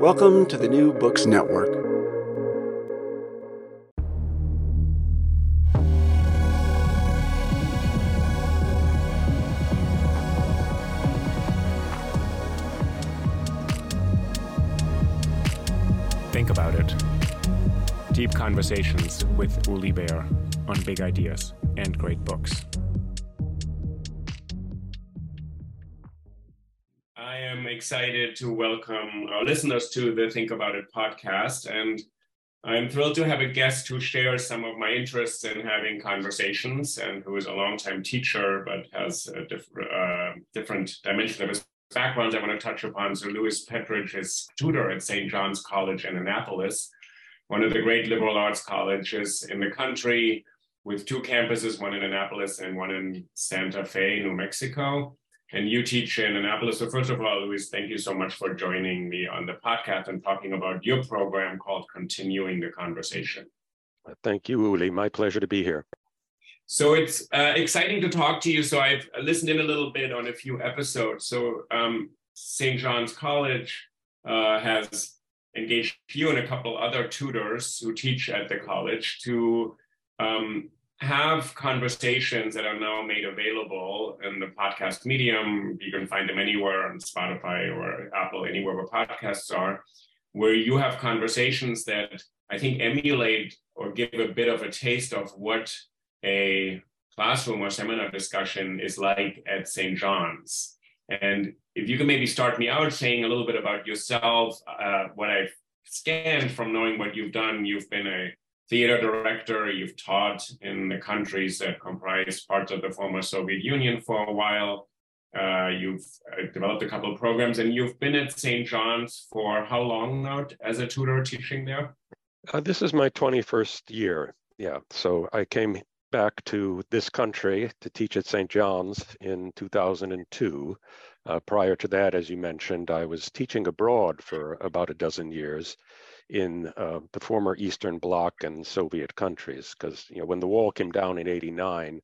Welcome to the New Books Network. Think about it. Deep conversations with Uli Baer on big ideas and great books. I am excited to welcome our listeners to the Think About It podcast. And I'm thrilled to have a guest who shares some of my interests in having conversations and who is a longtime teacher but has a diff- uh, different dimension of his background I want to touch upon. So, Louis Petrich is tutor at St. John's College in Annapolis, one of the great liberal arts colleges in the country, with two campuses, one in Annapolis and one in Santa Fe, New Mexico and you teach in Annapolis. So first of all, Louis, thank you so much for joining me on the podcast and talking about your program called Continuing the Conversation. Thank you, Uli. My pleasure to be here. So it's uh, exciting to talk to you. So I've listened in a little bit on a few episodes. So um, St. John's College uh, has engaged you and a couple other tutors who teach at the college to um, have conversations that are now made available in the podcast medium. You can find them anywhere on Spotify or Apple, anywhere where podcasts are, where you have conversations that I think emulate or give a bit of a taste of what a classroom or seminar discussion is like at St. John's. And if you can maybe start me out saying a little bit about yourself, uh, what I've scanned from knowing what you've done, you've been a theater director. You've taught in the countries that comprise parts of the former Soviet Union for a while. Uh, you've uh, developed a couple of programs, and you've been at St. John's for how long now as a tutor teaching there? Uh, this is my 21st year. Yeah. So I came back to this country to teach at St. John's in 2002. Uh, prior to that, as you mentioned, I was teaching abroad for about a dozen years in uh, the former Eastern Bloc and Soviet countries. Because you know, when the wall came down in '89,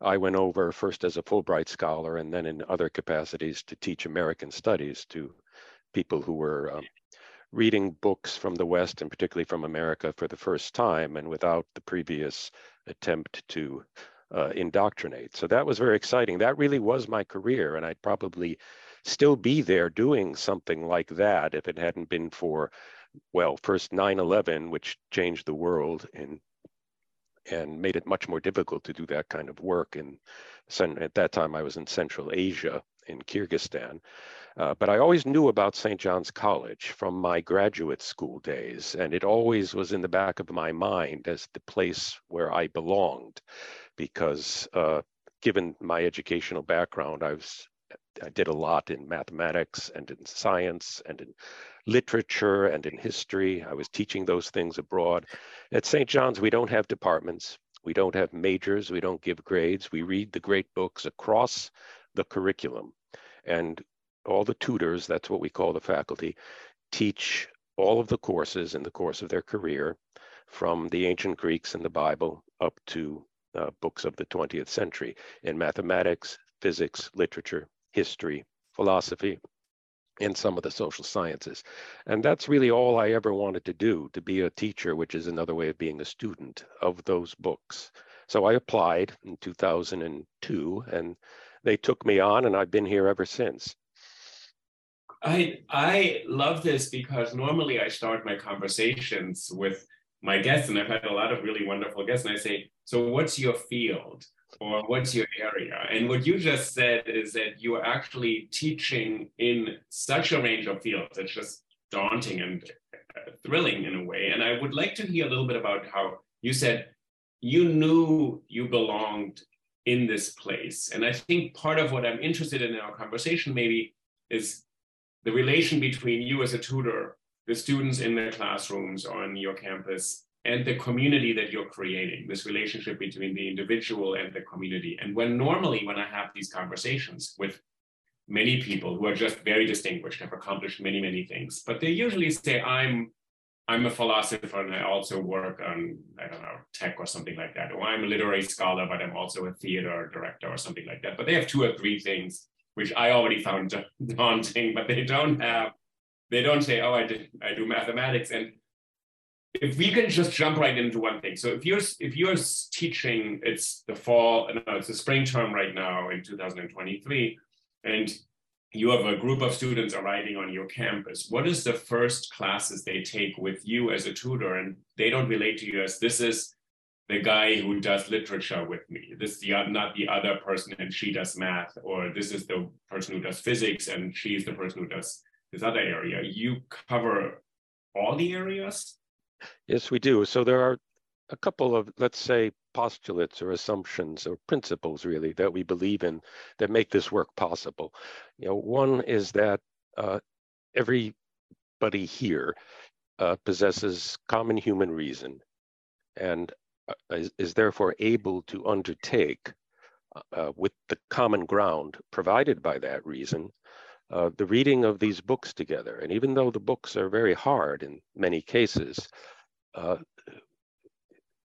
I went over first as a Fulbright scholar and then in other capacities to teach American studies to people who were um, reading books from the West and particularly from America for the first time and without the previous attempt to uh, indoctrinate. So that was very exciting. That really was my career, and I'd probably still be there doing something like that if it hadn't been for well, first 9/11, which changed the world and and made it much more difficult to do that kind of work. And at that time, I was in Central Asia in Kyrgyzstan. Uh, but I always knew about St. John's College from my graduate school days, and it always was in the back of my mind as the place where I belonged, because uh, given my educational background, I was I did a lot in mathematics and in science and in literature and in history. I was teaching those things abroad. At St. John's, we don't have departments. We don't have majors. We don't give grades. We read the great books across the curriculum. And all the tutors, that's what we call the faculty, teach all of the courses in the course of their career. from the ancient Greeks and the Bible up to uh, books of the 20th century in mathematics, physics, literature, history, philosophy, and some of the social sciences. And that's really all I ever wanted to do, to be a teacher, which is another way of being a student of those books. So I applied in 2002 and they took me on and I've been here ever since. I I love this because normally I start my conversations with my guests, and I've had a lot of really wonderful guests, and I say, "So, what's your field, or what's your area?" And what you just said is that you are actually teaching in such a range of fields. It's just daunting and uh, thrilling in a way. And I would like to hear a little bit about how you said you knew you belonged in this place, and I think part of what I'm interested in in our conversation maybe is the relation between you as a tutor, the students in the classrooms on your campus, and the community that you're creating, this relationship between the individual and the community. And when normally, when I have these conversations with many people who are just very distinguished, have accomplished many, many things, but they usually say, I'm I'm a philosopher and I also work on, I don't know, tech or something like that. Or I'm a literary scholar, but I'm also a theater director or something like that. But they have two or three things which I already found daunting, but they don't have, they don't say, oh, I did, I do mathematics. And if we can just jump right into one thing. So if you're, if you're teaching, it's the fall, no, it's the spring term right now in 2023, and you have a group of students arriving on your campus. What is the first classes they take with you as a tutor? And they don't relate to you as this is the guy who does literature with me. This is the, not the other person and she does math, or this is the person who does physics and she's the person who does this other area. You cover all the areas? Yes, we do. So there are a couple of, let's say, postulates or assumptions or principles really that we believe in that make this work possible. You know, one is that uh, everybody here uh, possesses common human reason and uh, is, is, therefore able to undertake uh, uh, with the common ground provided by that reason, uh, the reading of these books together. And even though the books are very hard in many cases, uh,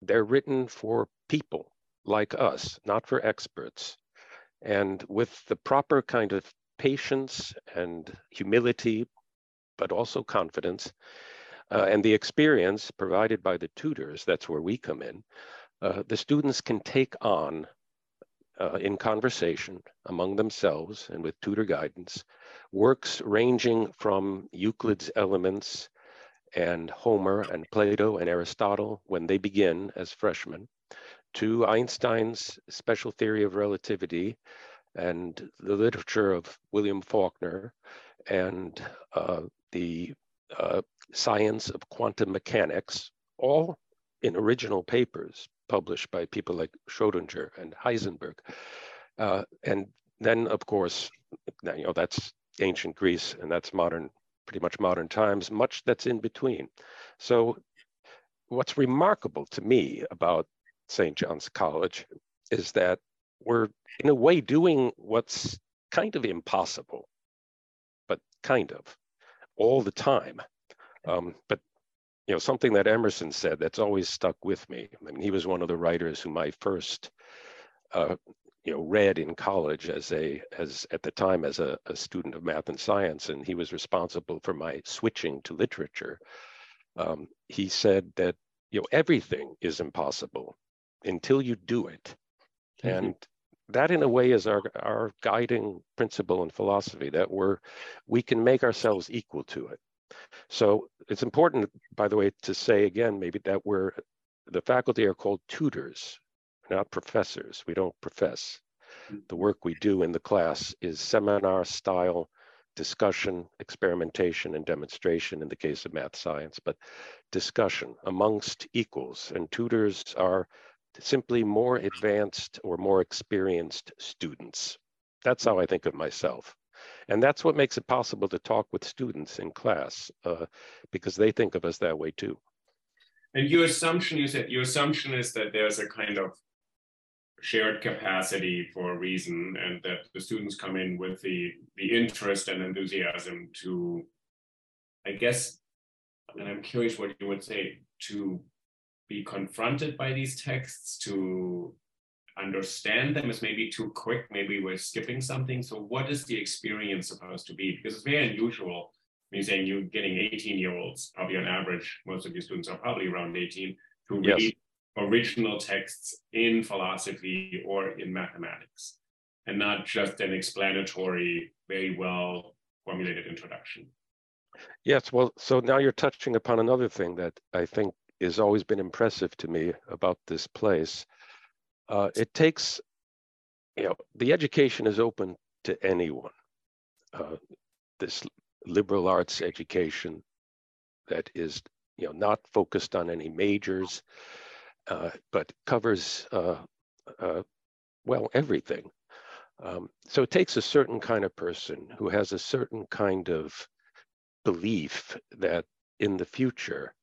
they're written for people like us, not for experts. And with the proper kind of patience and humility, but also confidence, uh, and the experience provided by the tutors, that's where we come in, uh, the students can take on uh, in conversation among themselves and with tutor guidance, works ranging from Euclid's Elements and Homer and Plato and Aristotle when they begin as freshmen, to Einstein's special theory of relativity and the literature of William Faulkner and uh, the uh, science of quantum mechanics, all in original papers published by people like Schrodinger and Heisenberg. Uh, and then, of course, you know, that's ancient Greece and that's modern, pretty much modern times, much that's in between. So what's remarkable to me about St. John's College is that we're in a way doing what's kind of impossible, but kind of all the time. Um, but you know, something that Emerson said that's always stuck with me. I mean, he was one of the writers whom I first, uh, you know, read in college as a as at the time as a, a, student of math and science, and he was responsible for my switching to literature. Um, he said that you know everything is impossible until you do it, mm-hmm. and that in a way is our our guiding principle and philosophy that we're we can make ourselves equal to it so it's important, by the way, to say again, maybe that we're, the faculty are called tutors, not professors. We don't profess. Hmm. The work we do in the class is seminar style discussion, experimentation, and demonstration in the case of math science, but discussion amongst equals. And tutors are simply more advanced or more experienced students. That's how I think of myself. And that's what makes it possible to talk with students in class uh, because they think of us that way too. And your assumption, you said your assumption is that there's a kind of shared capacity for a reason and that the students come in with the, the interest and enthusiasm to, I guess, and I'm curious what you would say, to be confronted by these texts, to understand them is maybe too quick. Maybe we're skipping something. So, what is the experience supposed to be? Because it's very unusual. When you're saying you're getting 18 year olds, probably on average, most of your students are probably around 18, to read yes. original texts in philosophy or in mathematics, and not just an explanatory, very well formulated introduction. Yes, well, so now you're touching upon another thing that I think has always been impressive to me about this place. Uh, it takes, you know, the education is open to anyone. Uh, this liberal arts education that is, you know, not focused on any majors, uh, but covers, uh, uh, well, everything. Um, so it takes a certain kind of person who has a certain kind of belief that in the future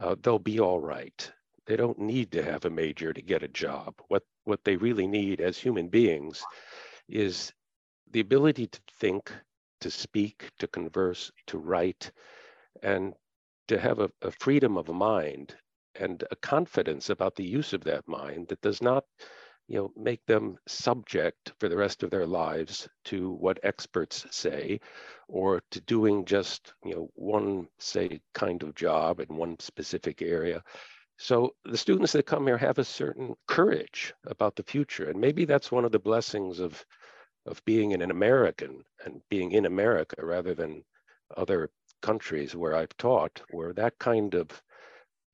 uh, they'll be all right. They don't need to have a major to get a job. What what they really need as human beings is the ability to think, to speak, to converse, to write, and to have a, a freedom of mind and a confidence about the use of that mind that does not you know, make them subject for the rest of their lives to what experts say or to doing just, you know, one, say, kind of job in one specific area. So the students that come here have a certain courage about the future. And maybe that's one of the blessings of, of being an American and being in America rather than other countries where I've taught, where that kind of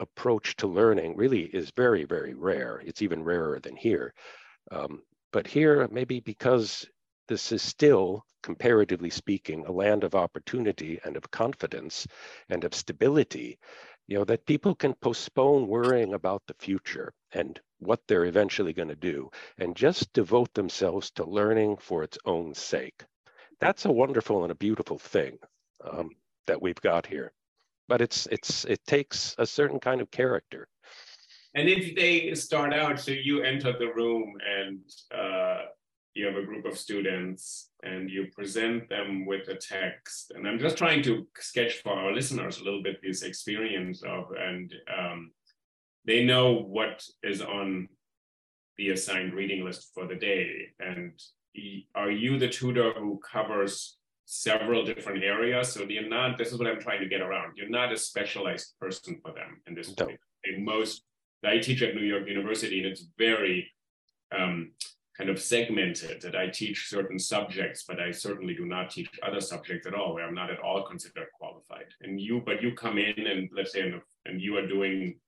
approach to learning really is very, very rare. It's even rarer than here. Um, but here, maybe because this is still, comparatively speaking, a land of opportunity and of confidence and of stability, you know, that people can postpone worrying about the future and what they're eventually going to do and just devote themselves to learning for its own sake. That's a wonderful and a beautiful thing um, that we've got here but it's it's it takes a certain kind of character. And if they start out, so you enter the room and uh, you have a group of students and you present them with a text, and I'm just trying to sketch for our listeners a little bit this experience of, and um, they know what is on the assigned reading list for the day, and are you the tutor who covers several different areas. So you're not, this is what I'm trying to get around. You're not a specialized person for them in this no. way. Most, I teach at New York University and it's very um, kind of segmented that I teach certain subjects, but I certainly do not teach other subjects at all, where I'm not at all considered qualified. And you, but you come in and let's say, and you are doing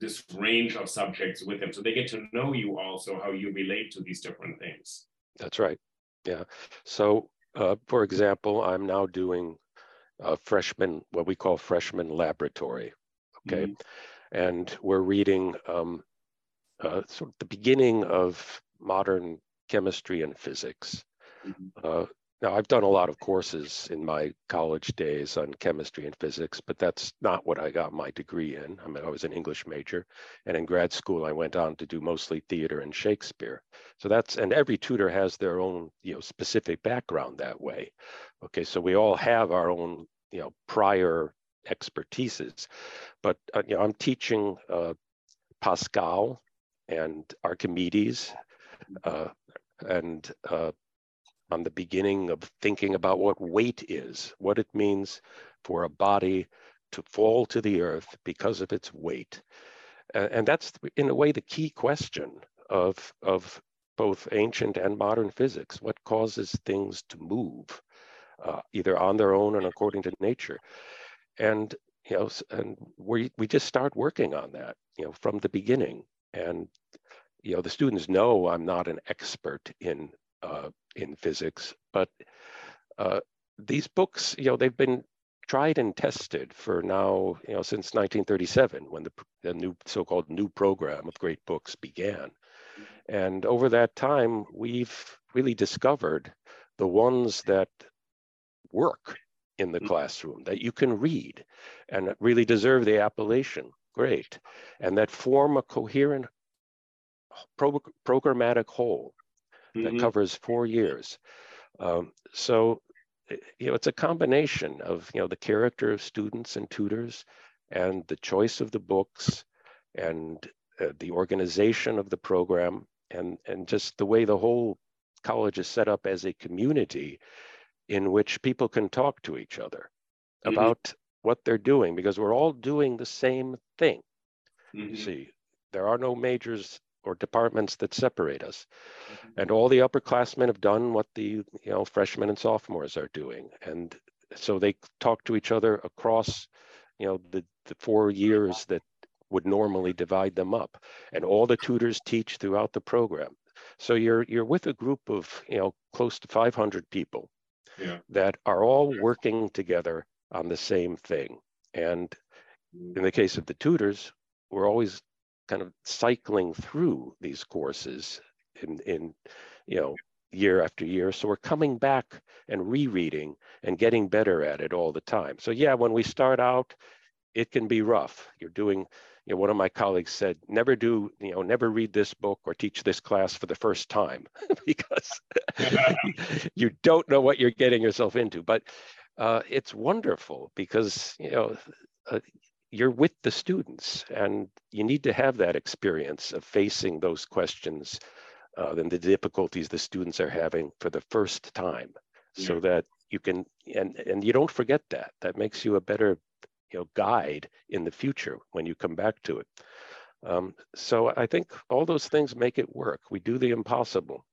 this range of subjects with them. So they get to know you also, how you relate to these different things. That's right. Yeah. So uh, for example, I'm now doing a freshman, what we call freshman laboratory. Okay. Mm-hmm. And we're reading um, uh, sort of the beginning of modern chemistry and physics. Mm-hmm. Uh, now, I've done a lot of courses in my college days on chemistry and physics, but that's not what I got my degree in. I mean, I was an English major, and in grad school, I went on to do mostly theater and Shakespeare. So that's, and every tutor has their own, you know, specific background that way. Okay, so we all have our own, you know, prior expertises. But, uh, you know, I'm teaching uh, Pascal and Archimedes uh, and uh, on the beginning of thinking about what weight is, what it means for a body to fall to the earth because of its weight. and that's, in a way, the key question of, of both ancient and modern physics. What causes things to move, uh, either on their own and according to nature? And you know, and we we just start working on that, you know, from the beginning. And you know, the students know I'm not an expert in uh, in physics, but uh, these books, you know, they've been tried and tested for now, you know, since 1937 when the, the new so-called new program of great books began. And over that time, we've really discovered the ones that work in the classroom that you can read and really deserve the appellation. Great. And that form a coherent pro- programmatic whole mm-hmm. that covers four years. Um, so, eh, you know, it's a combination of, you know, the character of students and tutors and the choice of the books and uh, the organization of the program and, and just the way the whole college is set up as a community in which people can talk to each other mm-hmm. about what they're doing because we're all doing the same thing. Mm-hmm. See, there are no majors or departments that separate us. Mm-hmm. And all the upperclassmen have done what the you know freshmen and sophomores are doing. And so they talk to each other across you know the, the four years that would normally divide them up. And all the tutors teach throughout the program. So you're you're with a group of you know close to 500 people yeah. that are all working together on the same thing. And in the case of the tutors, we're always kind of cycling through these courses in, in you know, year after year. So we're coming back and rereading and getting better at it all the time. So yeah, when we start out, it can be rough. You're doing, you know, one of my colleagues said, never do, you know, never read this book or teach this class for the first time because you don't know what you're getting yourself into. But uh, it's wonderful because, you know, uh, you're with the students and you need to have that experience of facing those questions uh, and the difficulties the students are having for the first time yeah. so that you can and and you don't forget that. That makes you a better you know guide in the future when you come back to it. Um, so i think all those things make it work. We do the impossible.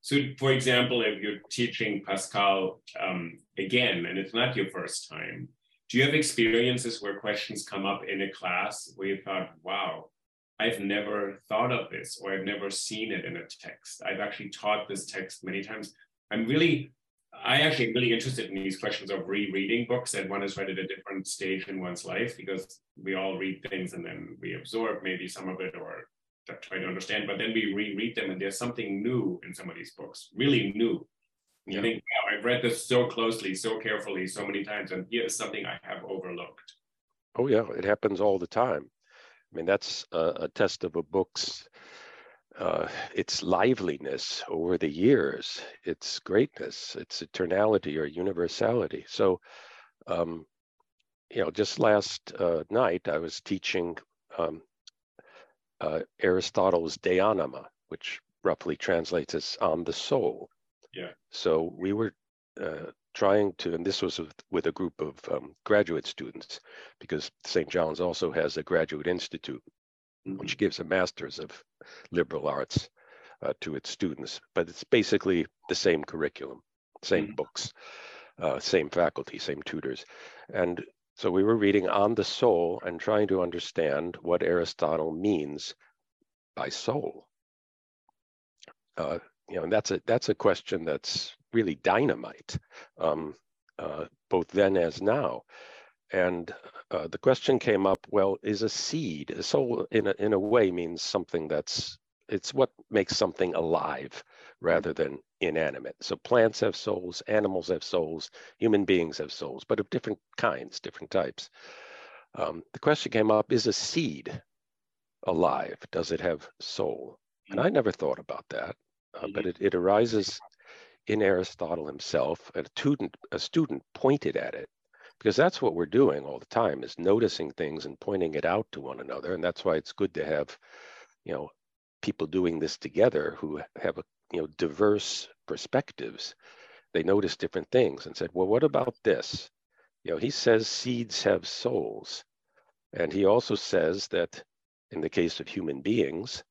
So for example if you're teaching pascal um, again and it's not your first time do you have experiences where questions come up in a class where you thought, wow, I've never thought of this or I've never seen it in a text. I've actually taught this text many times. I'm really, I actually am really interested in these questions of rereading books and one has read at a different stage in one's life because we all read things and then we absorb maybe some of it or try to understand, but then we reread them and there's something new in some of these books, really new. You think, wow, I've read this so closely, so carefully, so many times, and here's something I have overlooked. Oh yeah, it happens all the time. I mean, that's a, a test of a book's uh, its liveliness over the years, its greatness, its eternality or universality. So, um, you know, just last uh, night I was teaching um, uh, Aristotle's De Anima, which roughly translates as on the soul. Yeah. So we were uh, trying to, and this was with, with a group of um, graduate students, because St. John's also has a graduate institute, mm-hmm. which gives a master's of liberal arts uh, to its students. But it's basically the same curriculum, same mm-hmm. books, uh, same faculty, same tutors. And so we were reading On the Soul and trying to understand what Aristotle means by soul. Uh, you know, and that's a that's a question that's really dynamite, um, uh, both then as now. And uh, the question came up: Well, is a seed a soul in a, in a way means something that's it's what makes something alive rather than inanimate. So plants have souls, animals have souls, human beings have souls, but of different kinds, different types. Um, the question came up: Is a seed alive? Does it have soul? And I never thought about that uh, but mm-hmm. it, it arises in Aristotle himself. A student, a student pointed at it because that's what we're doing all the time is noticing things and pointing it out to one another. And that's why it's good to have, you know, people doing this together who have a, you know, diverse perspectives. They notice different things and said, well, what about this? You know, he says seeds have souls. And he also says that in the case of human beings,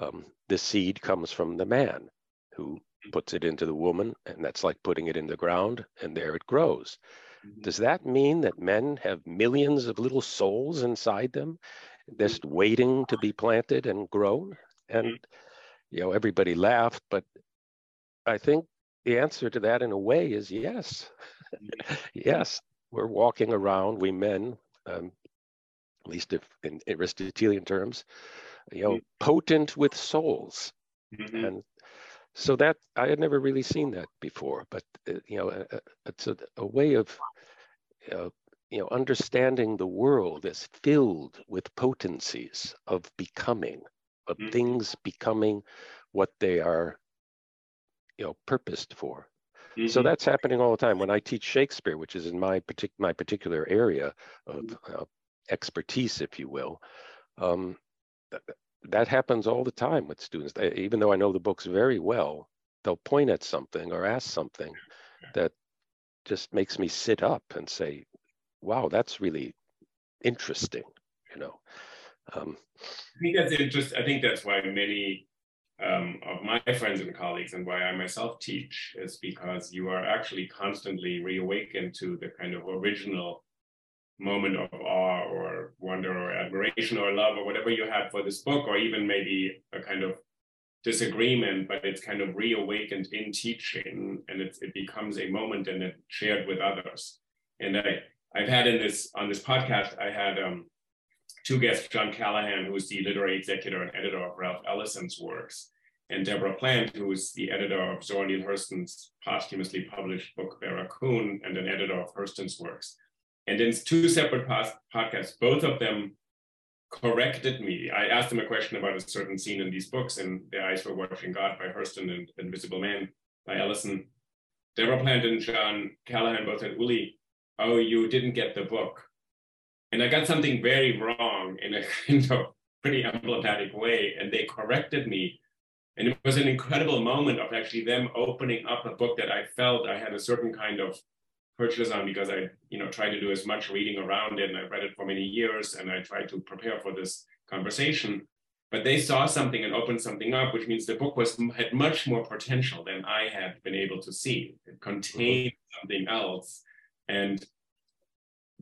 um, the seed comes from the man who puts it into the woman, and that's like putting it in the ground, and there it grows. Mm-hmm. Does that mean that men have millions of little souls inside them, just mm-hmm. waiting to be planted and grown? And mm-hmm. you know, everybody laughed, but I think the answer to that, in a way, is yes. Mm-hmm. yes, we're walking around, we men, um, at least if in Aristotelian terms, you know, potent with souls. And so that I had never really seen that before, but uh, you know, uh, uh, it's a, a, way of, uh, you know, understanding the world as filled with potencies of becoming, of mm-hmm. things becoming what they are, you know, purposed for. Mm-hmm. So that's happening all the time. When I teach Shakespeare, which is in my partic- my particular area of mm-hmm. uh, expertise, if you will, um, that happens all the time with students. They, even though I know the books very well, they'll point at something or ask something that just makes me sit up and say, wow, that's really interesting, you know. Um, I think that's interesting. I think that's why many um, of my friends and colleagues and why I myself teach is because you are actually constantly reawakened to the kind of original moment of awe or wonder or admiration or love or whatever you had for this book, or even maybe a kind of disagreement, but it's kind of reawakened in teaching and it, it becomes a moment and it shared with others. And I, I've had in this on this podcast, I had um, two guests, John Callahan, who's the literary executor and editor of Ralph Ellison's works, and Deborah Plant, who is the editor of Zora Neale Hurston's posthumously published book Barracoon and an editor of Hurston's works. And in two separate podcasts, both of them corrected me. I asked them a question about a certain scene in these books, and Their Eyes Were Watching God by Hurston and Invisible Man by Ellison. Deborah Plant and John Callahan both said, Uli, oh, you didn't get the book. And I got something very wrong in a kind of pretty emblematic way, and they corrected me. And it was an incredible moment of actually them opening up a book that I felt I had a certain kind of purchase on because I, you know, tried to do as much reading around it and I read it for many years and I tried to prepare for this conversation. But they saw something and opened something up, which means the book was had much more potential than I had been able to see. It contained mm-hmm. something else. And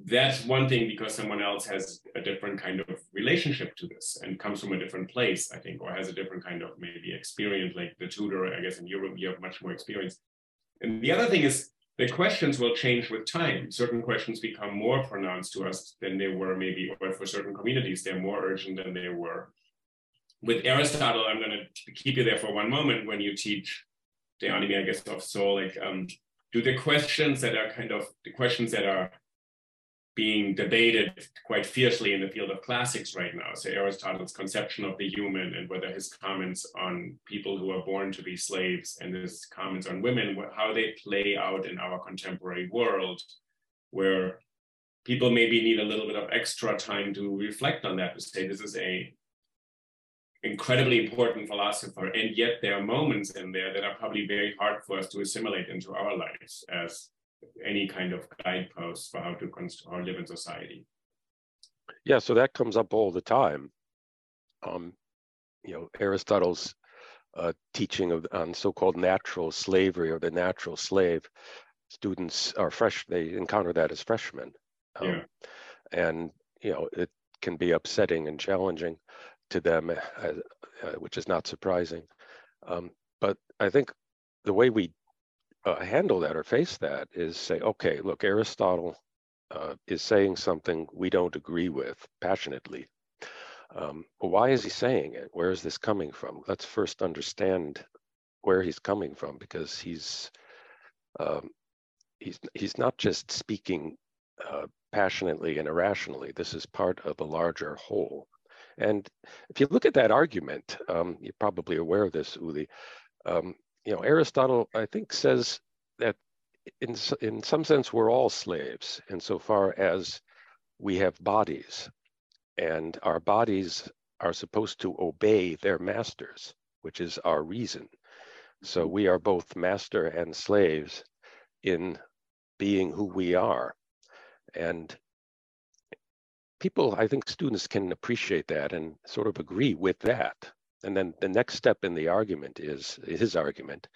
that's one thing because someone else has a different kind of relationship to this and comes from a different place, I think, or has a different kind of maybe experience, like the tutor, I guess in Europe, you have much more experience. And the other thing is the questions will change with time. Certain questions become more pronounced to us than they were maybe, or for certain communities, they're more urgent than they were. With Aristotle, I'm going to keep you there for one moment when you teach De Anima, I guess, of soul. Like, um, do the questions that are kind of the questions that are being debated quite fiercely in the field of classics right now. So Aristotle's conception of the human and whether his comments on people who are born to be slaves and his comments on women, how they play out in our contemporary world, where people maybe need a little bit of extra time to reflect on that, to say this is a incredibly important philosopher, and yet there are moments in there that are probably very hard for us to assimilate into our lives as any kind of guideposts for how to how live in society. Yeah, so that comes up all the time. Um, you know, Aristotle's uh, teaching of on so-called natural slavery or the natural slave. Students are fresh; they encounter that as freshmen, um, yeah. and you know it can be upsetting and challenging to them, uh, uh, which is not surprising. Um, but I think the way we uh, handle that or face that is say, okay, look, Aristotle uh, is saying something we don't agree with passionately. Um, why is he saying it? Where is this coming from? Let's first understand where he's coming from because he's um, he's he's not just speaking uh, passionately and irrationally. This is part of a larger whole. And if you look at that argument, um, you're probably aware of this, Uli. Um, you know, Aristotle, I think, says that in, in some sense, we're all slaves insofar as we have bodies, and our bodies are supposed to obey their masters, which is our reason. So mm-hmm. we are both master and slaves in being who we are. And people, I think students can appreciate that and sort of agree with that. And then the next step in the argument is his argument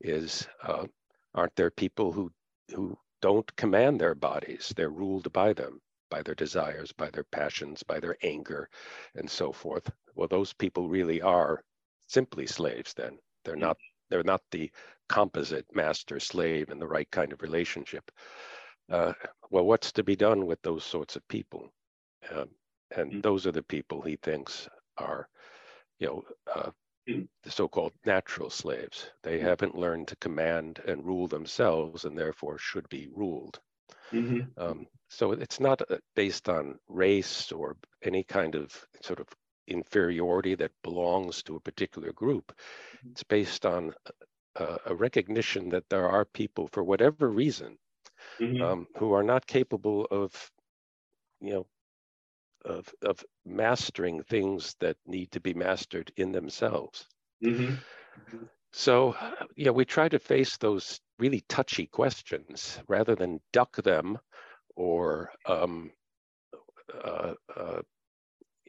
is uh, aren't there people who who don't command their bodies? They're ruled by them, by their desires, by their passions, by their anger, and so forth. Well, those people really are simply slaves. Then they're not they're not the composite master slave in the right kind of relationship. Uh, well, what's to be done with those sorts of people? Um, and mm-hmm. those are the people he thinks are you know, uh, mm. the so-called natural slaves. They mm. haven't learned to command and rule themselves and therefore should be ruled. Mm-hmm. Um, so it's not uh, based on race or any kind of sort of inferiority that belongs to a particular group. Mm-hmm. It's based on uh, a recognition that there are people, for whatever reason, mm-hmm. um, who are not capable of, you know, of, of mastering things that need to be mastered in themselves. Mm-hmm. So, yeah, we try to face those really touchy questions rather than duck them or, um, uh, uh,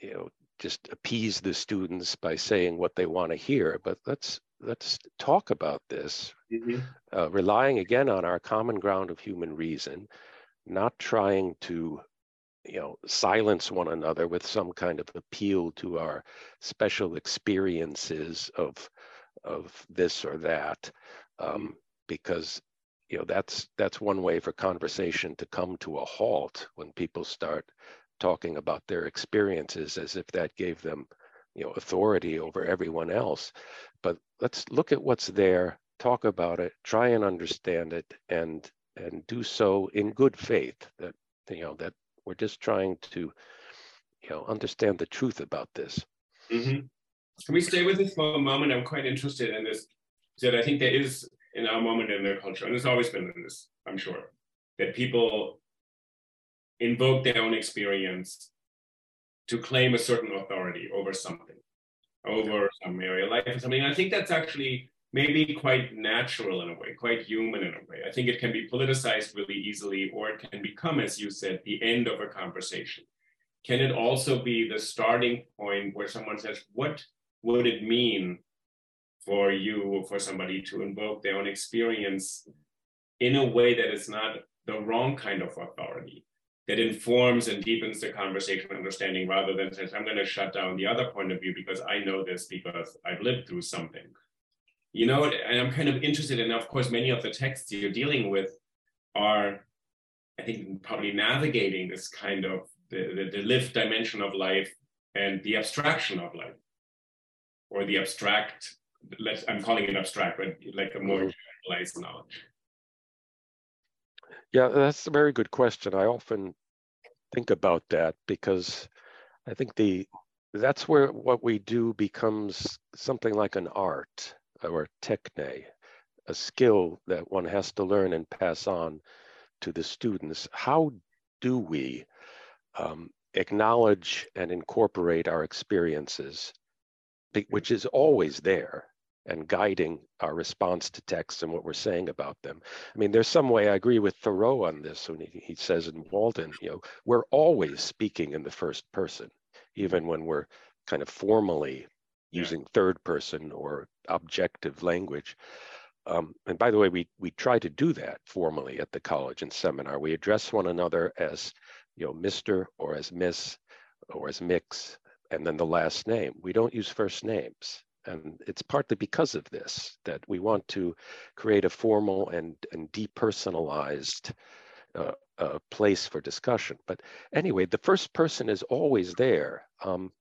you know, just appease the students by saying what they want to hear. But let's let's talk about this, mm-hmm. uh, relying again on our common ground of human reason, not trying to you know silence one another with some kind of appeal to our special experiences of of this or that um, because you know that's that's one way for conversation to come to a halt when people start talking about their experiences as if that gave them you know authority over everyone else. But let's look at what's there talk about it try and understand it and and do so in good faith that you know that we're just trying to you know understand the truth about this. Mm-hmm. can we stay with this for a moment? I'm quite interested in this that i think there is in our moment in their culture and it's always been in this i'm sure that people invoke their own experience to claim a certain authority over something over some area of life or something. And i think that's actually maybe quite natural in a way, quite human in a way. I think it can be politicized really easily, or it can become, as you said, the end of a conversation. Can it also be the starting point where someone says, What would it mean for you or for somebody to invoke their own experience in a way that is not the wrong kind of authority? That informs and deepens the conversation understanding rather than says, I'm going to shut down the other point of view because I know this because I've lived through something you know, and I'm kind of interested in, of course, many of the texts you're dealing with are, I think, probably navigating this kind of the, the, the lived dimension of life and the abstraction of life, or the abstract, let's, I'm calling it abstract, but like a more mm-hmm. generalized knowledge. Yeah, that's a very good question. I often think about that because I think the that's where what we do becomes something like an art or techne, a skill that one has to learn and pass on to the students. How do we um, acknowledge and incorporate our experiences, which is always there and guiding our response to texts and what we're saying about them. I mean, there's some way I agree with Thoreau on this when he, he says in Walden, you know, we're always speaking in the first person, even when we're kind of formally using third person or objective language. Um, and by the way, we we try to do that formally at the college and seminar. We address one another as you know, Mr. or as Miss or as Mix, and then the last name. We don't use first names. And it's partly because of this that we want to create a formal and, and depersonalized uh, uh, place for discussion. But anyway, the first person is always there. Um,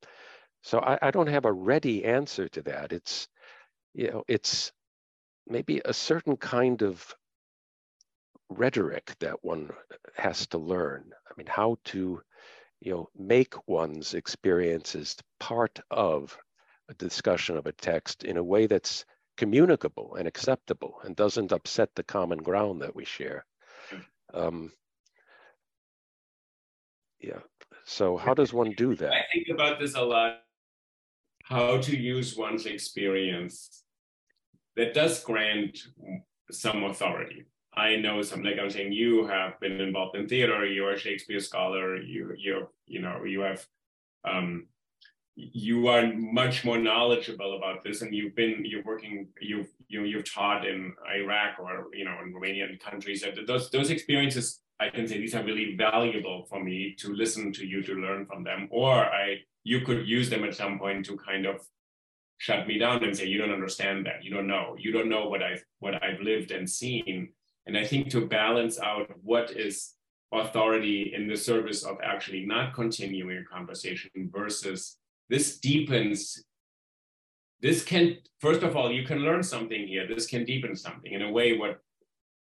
so I, I don't have a ready answer to that. It's, you know, it's maybe a certain kind of rhetoric that one has to learn. I mean, how to, you know, make one's experiences part of a discussion of a text in a way that's communicable and acceptable and doesn't upset the common ground that we share. Um, yeah. So how does one do that? I think about this a lot how to use one's experience that does grant some authority. I know some, like I'm saying, you have been involved in theater. You're a Shakespeare scholar. You, you, you know, you have, um, you are much more knowledgeable about this, and you've been, you're working, you've, you, you've taught in Iraq or you know in Romanian countries. Those, those experiences, I can say, these are really valuable for me to listen to you to learn from them. Or I you could use them at some point to kind of shut me down and say you don't understand that. You don't know. You don't know what i've what i've lived and seen. And i think to balance out what is authority in the service of actually not continuing a conversation versus this deepens this can first of all you can learn something here. This can deepen something in a way what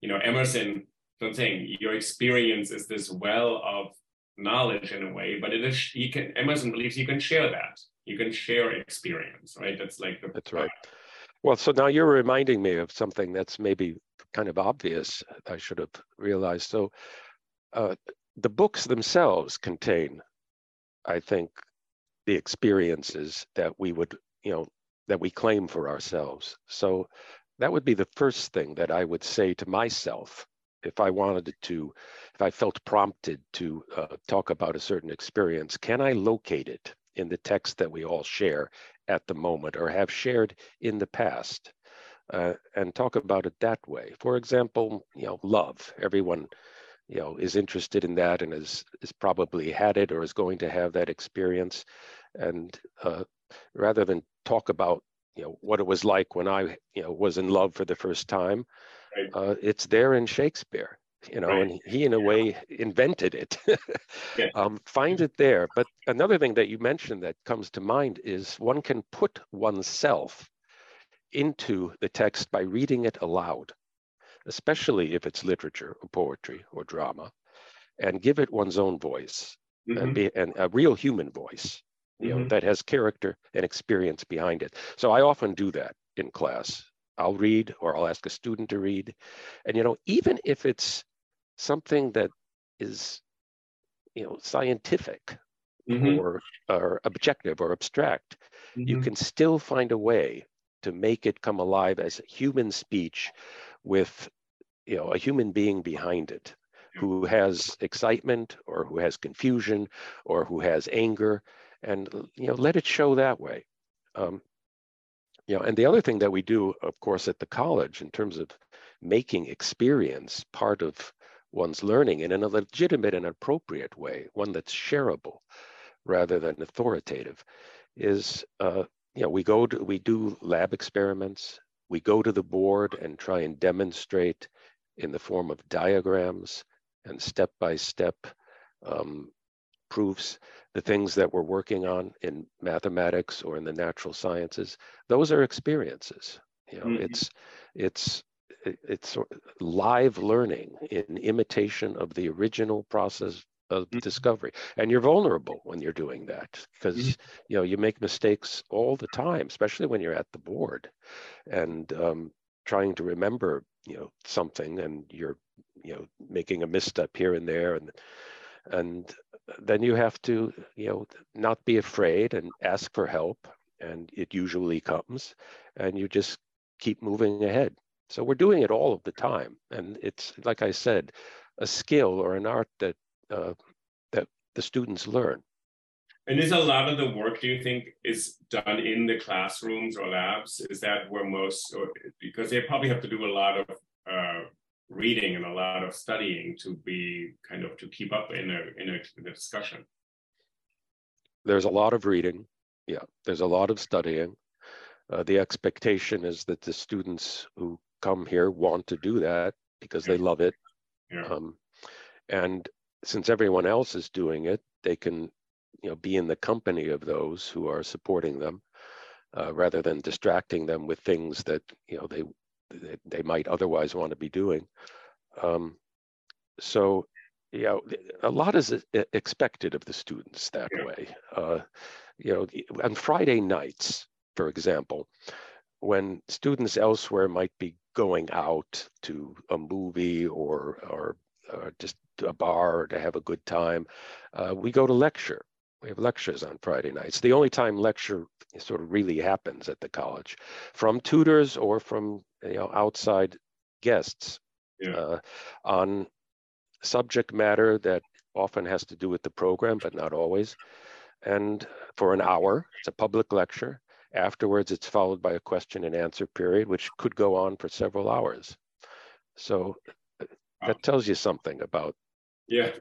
you know emerson i'm saying your experience is this well of knowledge in a way, but it is you can Emerson believes you can share that. You can share experience, right? That's like the That's right. Well, so now you're reminding me of something that's maybe kind of obvious. I should have realized. So, uh, the books themselves contain I think, the experiences that we would, you know, that we claim for ourselves. So that would be the first thing that I would say to myself if I wanted to, if I felt prompted to uh, talk about a certain experience, can I locate it in the text that we all share at the moment or have shared in the past? Uh, and talk about it that way. For example, you know, love. Everyone, you know, is interested in that and is is probably had it or is going to have that experience. And uh, rather than talk about you know what it was like when I you know was in love for the first time, right. uh, it's there in Shakespeare. You know, right. and he in a way invented it. yeah. um, find it there. But another thing that you mentioned that comes to mind is one can put oneself into the text by reading it aloud, especially if it's literature or poetry or drama, and give it one's own voice mm-hmm. and, be, and a real human voice you know, mm-hmm. that has character and experience behind it. So I often do that in class. I'll read or I'll ask a student to read. And, you know, even if it's something that is, you know, scientific mm-hmm. or, or objective or abstract, mm-hmm. you can still find a way to make it come alive as human speech with, you know, a human being behind it who has excitement or who has confusion or who has anger and you know let it show that way um, you know and the other thing that we do of course at the college in terms of making experience part of one's learning in a legitimate and appropriate way one that's shareable rather than authoritative is uh, you know we go to we do lab experiments. We go to the board and try and demonstrate in the form of diagrams and step by step um, proofs the things that we're working on in mathematics or in the natural sciences, those are experiences. You know, mm-hmm. it's it's it's live learning in imitation of the original process of mm-hmm. discovery and you're vulnerable when you're doing that because mm-hmm. you know you make mistakes all the time especially when you're at the board and um, trying to remember you know something and you're you know making a misstep here and there and and then you have to you know not be afraid and ask for help and it usually comes and you just keep moving ahead. So we're doing it all of the time and it's like i said a skill or an art that uh, that the students learn. And is a lot of the work do you think is done in the classrooms or labs? Is that where most or, because they probably have to do a lot of uh, reading and a lot of studying to be kind of to keep up in a in a, in a discussion. There's a lot of reading. Yeah there's a lot of studying. Uh, the expectation is that the students who come here want to do that because they love it. Yeah. um, and since everyone else is doing it they can you know be in the company of those who are supporting them uh, rather than distracting them with things that you know they they might otherwise want to be doing. Um, so, yeah, a lot is expected of the students that yeah. way. Uh, you know, on Friday nights, for example, when students elsewhere might be going out to a movie or or, or just a bar to have a good time, uh, we go to lecture. We have lectures on Friday nights. The only time lecture sort of really happens at the college, from tutors or from you know outside guests yeah. uh, on subject matter that often has to do with the program, but not always. And for an hour, it's a public lecture. Afterwards, it's followed by a question and answer period, which could go on for several hours. So that tells you something about yeah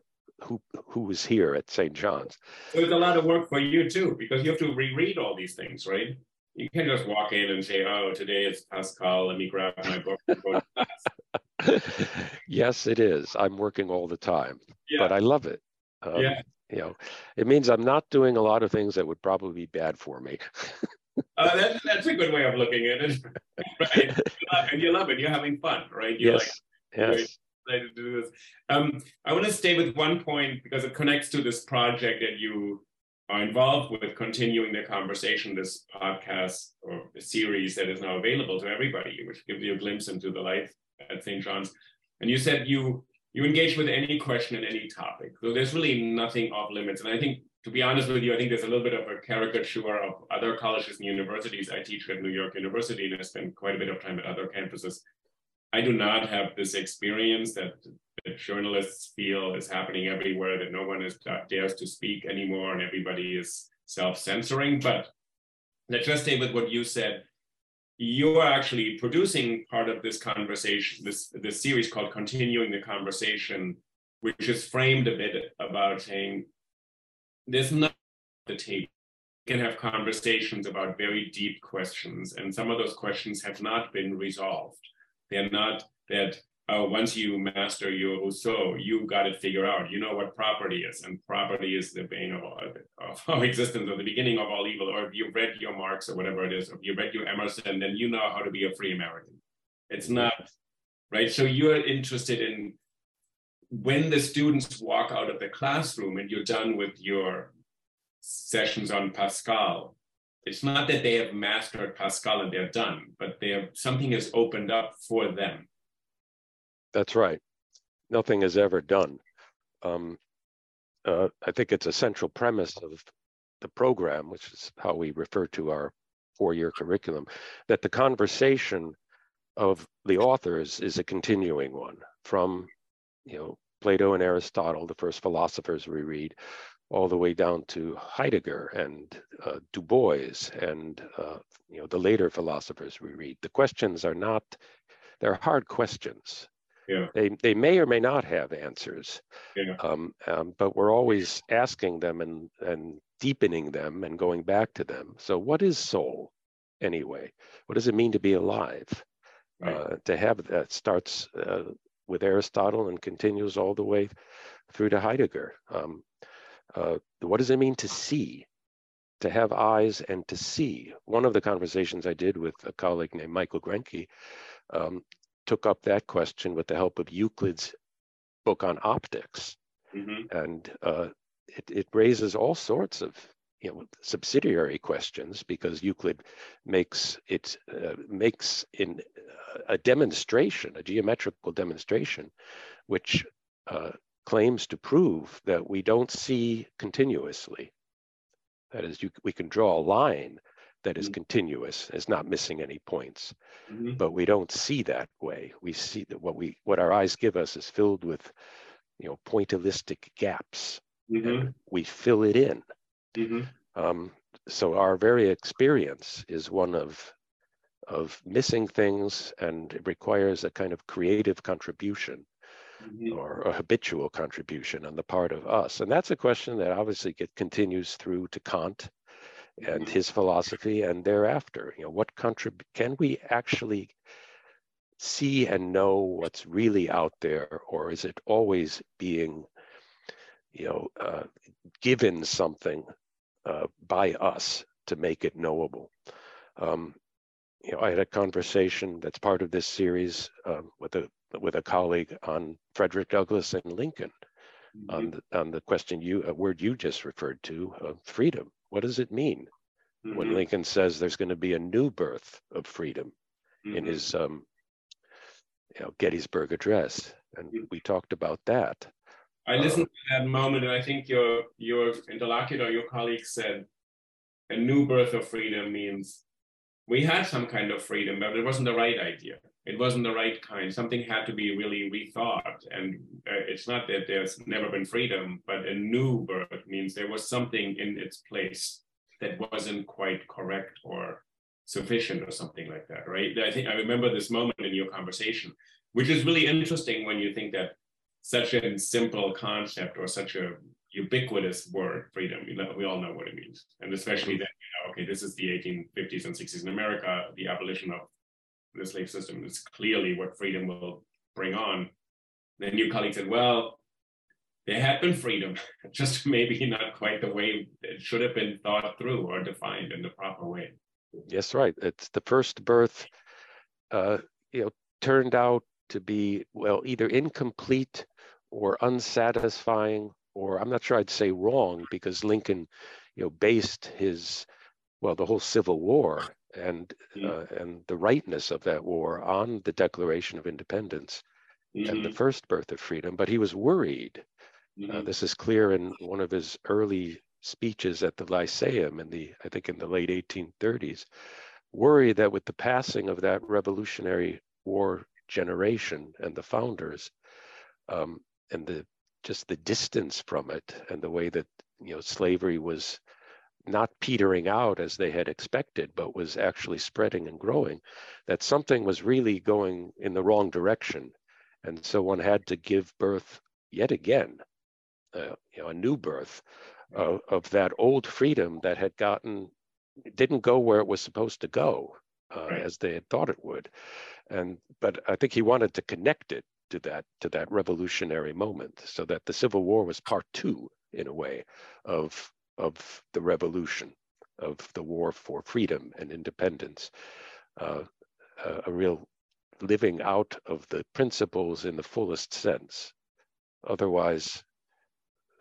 who who was here at St. John's. So it's a lot of work for you too, because you have to reread all these things, right? You can't just walk in and say, "Oh, today is Pascal. Let me grab my book and go to class." yes, it is. I'm working all the time, yeah. but I love it. Um, yeah. You know, it means I'm not doing a lot of things that would probably be bad for me. uh, that, that's a good way of looking at it. right? And you love it. You're having fun, right? You're yes. Like, yes to do this. Um, I want to stay with one point because it connects to this project that you are involved with, continuing the conversation, this podcast or series that is now available to everybody, which gives you a glimpse into the life at St. John's. And you said you you engage with any question and any topic. So there's really nothing off limits. And I think to be honest with you, I think there's a little bit of a caricature of other colleges and universities. I teach at New York University and I spend quite a bit of time at other campuses. I do not have this experience that, that journalists feel is happening everywhere, that no one is, uh, dares to speak anymore and everybody is self-censoring. But let's just stay with what you said. You're actually producing part of this conversation, this, this series called Continuing the Conversation, which is framed a bit about saying there's not the table. You can have conversations about very deep questions, and some of those questions have not been resolved. They're not that uh, once you master your Rousseau, you've got to figure out, you know what property is, and property is the bane of, of, of existence, or the beginning of all evil. Or if you read your Marx or whatever it is, or if you read your Emerson, then you know how to be a free American. It's not right. So you're interested in when the students walk out of the classroom and you're done with your sessions on Pascal, it's not that they have mastered Pascal and they're done, but they have something has opened up for them. That's right. Nothing is ever done. Um, uh, I think it's a central premise of the program, which is how we refer to our four-year curriculum, that the conversation of the authors is a continuing one from you know Plato and Aristotle, the first philosophers we read, all the way down to Heidegger and uh, Du Bois and uh, you know the later philosophers we read. The questions are not they're hard questions. Yeah. They they may or may not have answers. Yeah. Um, um, but we're always asking them and and deepening them and going back to them. So what is soul anyway? What does it mean to be alive? Right. Uh, to have that starts uh, with Aristotle and continues all the way through to Heidegger. Um, uh, what does it mean to see? To have eyes and to see. One of the conversations I did with a colleague named Michael Grenke um, took up that question with the help of Euclid's book on optics. Mm-hmm. And uh, it, it raises all sorts of you know subsidiary questions because Euclid makes it uh, makes in uh, a demonstration, a geometrical demonstration, which uh, claims to prove that we don't see continuously. That is, you, we can draw a line that is mm-hmm. continuous, is not missing any points, mm-hmm. but we don't see that way. We see that what we what our eyes give us is filled with, you know, pointillistic gaps. Mm-hmm. we fill it in. Mm-hmm. Um, so our very experience is one of of missing things, and it requires a kind of creative contribution mm-hmm. or a habitual contribution on the part of us. And that's a question that obviously get, continues through to Kant and his philosophy and thereafter. You know, what contrib- can we actually see and know what's really out there, or is it always being, you know, uh, given something uh, by us to make it knowable. Um, you know, I had a conversation that's part of this series um, with a with a colleague on Frederick Douglass and Lincoln mm-hmm. on the, on the question you a word you just referred to of freedom. What does it mean mm-hmm. when Lincoln says there's going to be a new birth of freedom mm-hmm. in his um, you know, Gettysburg Address? And mm-hmm. we talked about that. I listened to that moment, and I think your your interlocutor, your colleague said, a new birth of freedom means we had some kind of freedom, but it wasn't the right idea. It wasn't the right kind. Something had to be really rethought, and uh, it's not that there's never been freedom, but a new birth means there was something in its place that wasn't quite correct or sufficient or something like that, right? I think I remember this moment in your conversation, which is really interesting when you think that such a simple concept or such a ubiquitous word, freedom. You know, we all know what it means, and especially that you know, okay, this is the 1850s and 60s in America. The abolition of the slave system is clearly what freedom will bring on. Then your colleague said, well, there had been freedom, just maybe not quite the way it should have been thought through or defined in the proper way. Yes, right. It's the first birth, uh, you know, turned out to be well either incomplete or unsatisfying, or I'm not sure I'd say wrong because Lincoln, you know, based his, well, the whole Civil War and mm-hmm. uh, and the rightness of that war on the Declaration of Independence mm-hmm. and the mm-hmm. first birth of freedom. But he was worried. Uh, mm-hmm. Uh, this is clear in one of his early speeches at the Lyceum in the, I think in the late 1830s, worry that with the passing of that Revolutionary War generation and the founders, um, and the just the distance from it and the way that you know slavery was not petering out as they had expected, but was actually spreading and growing, that something was really going in the wrong direction. And so one had to give birth yet again, uh, you know, a new birth of, of, that old freedom that had gotten, didn't go where it was supposed to go uh, right. as they had thought it would. And, but I think he wanted to connect it to that, to that revolutionary moment so that the Civil War was part two in a way of of the revolution, of the war for freedom and independence, uh, a real living out of the principles in the fullest sense. Otherwise,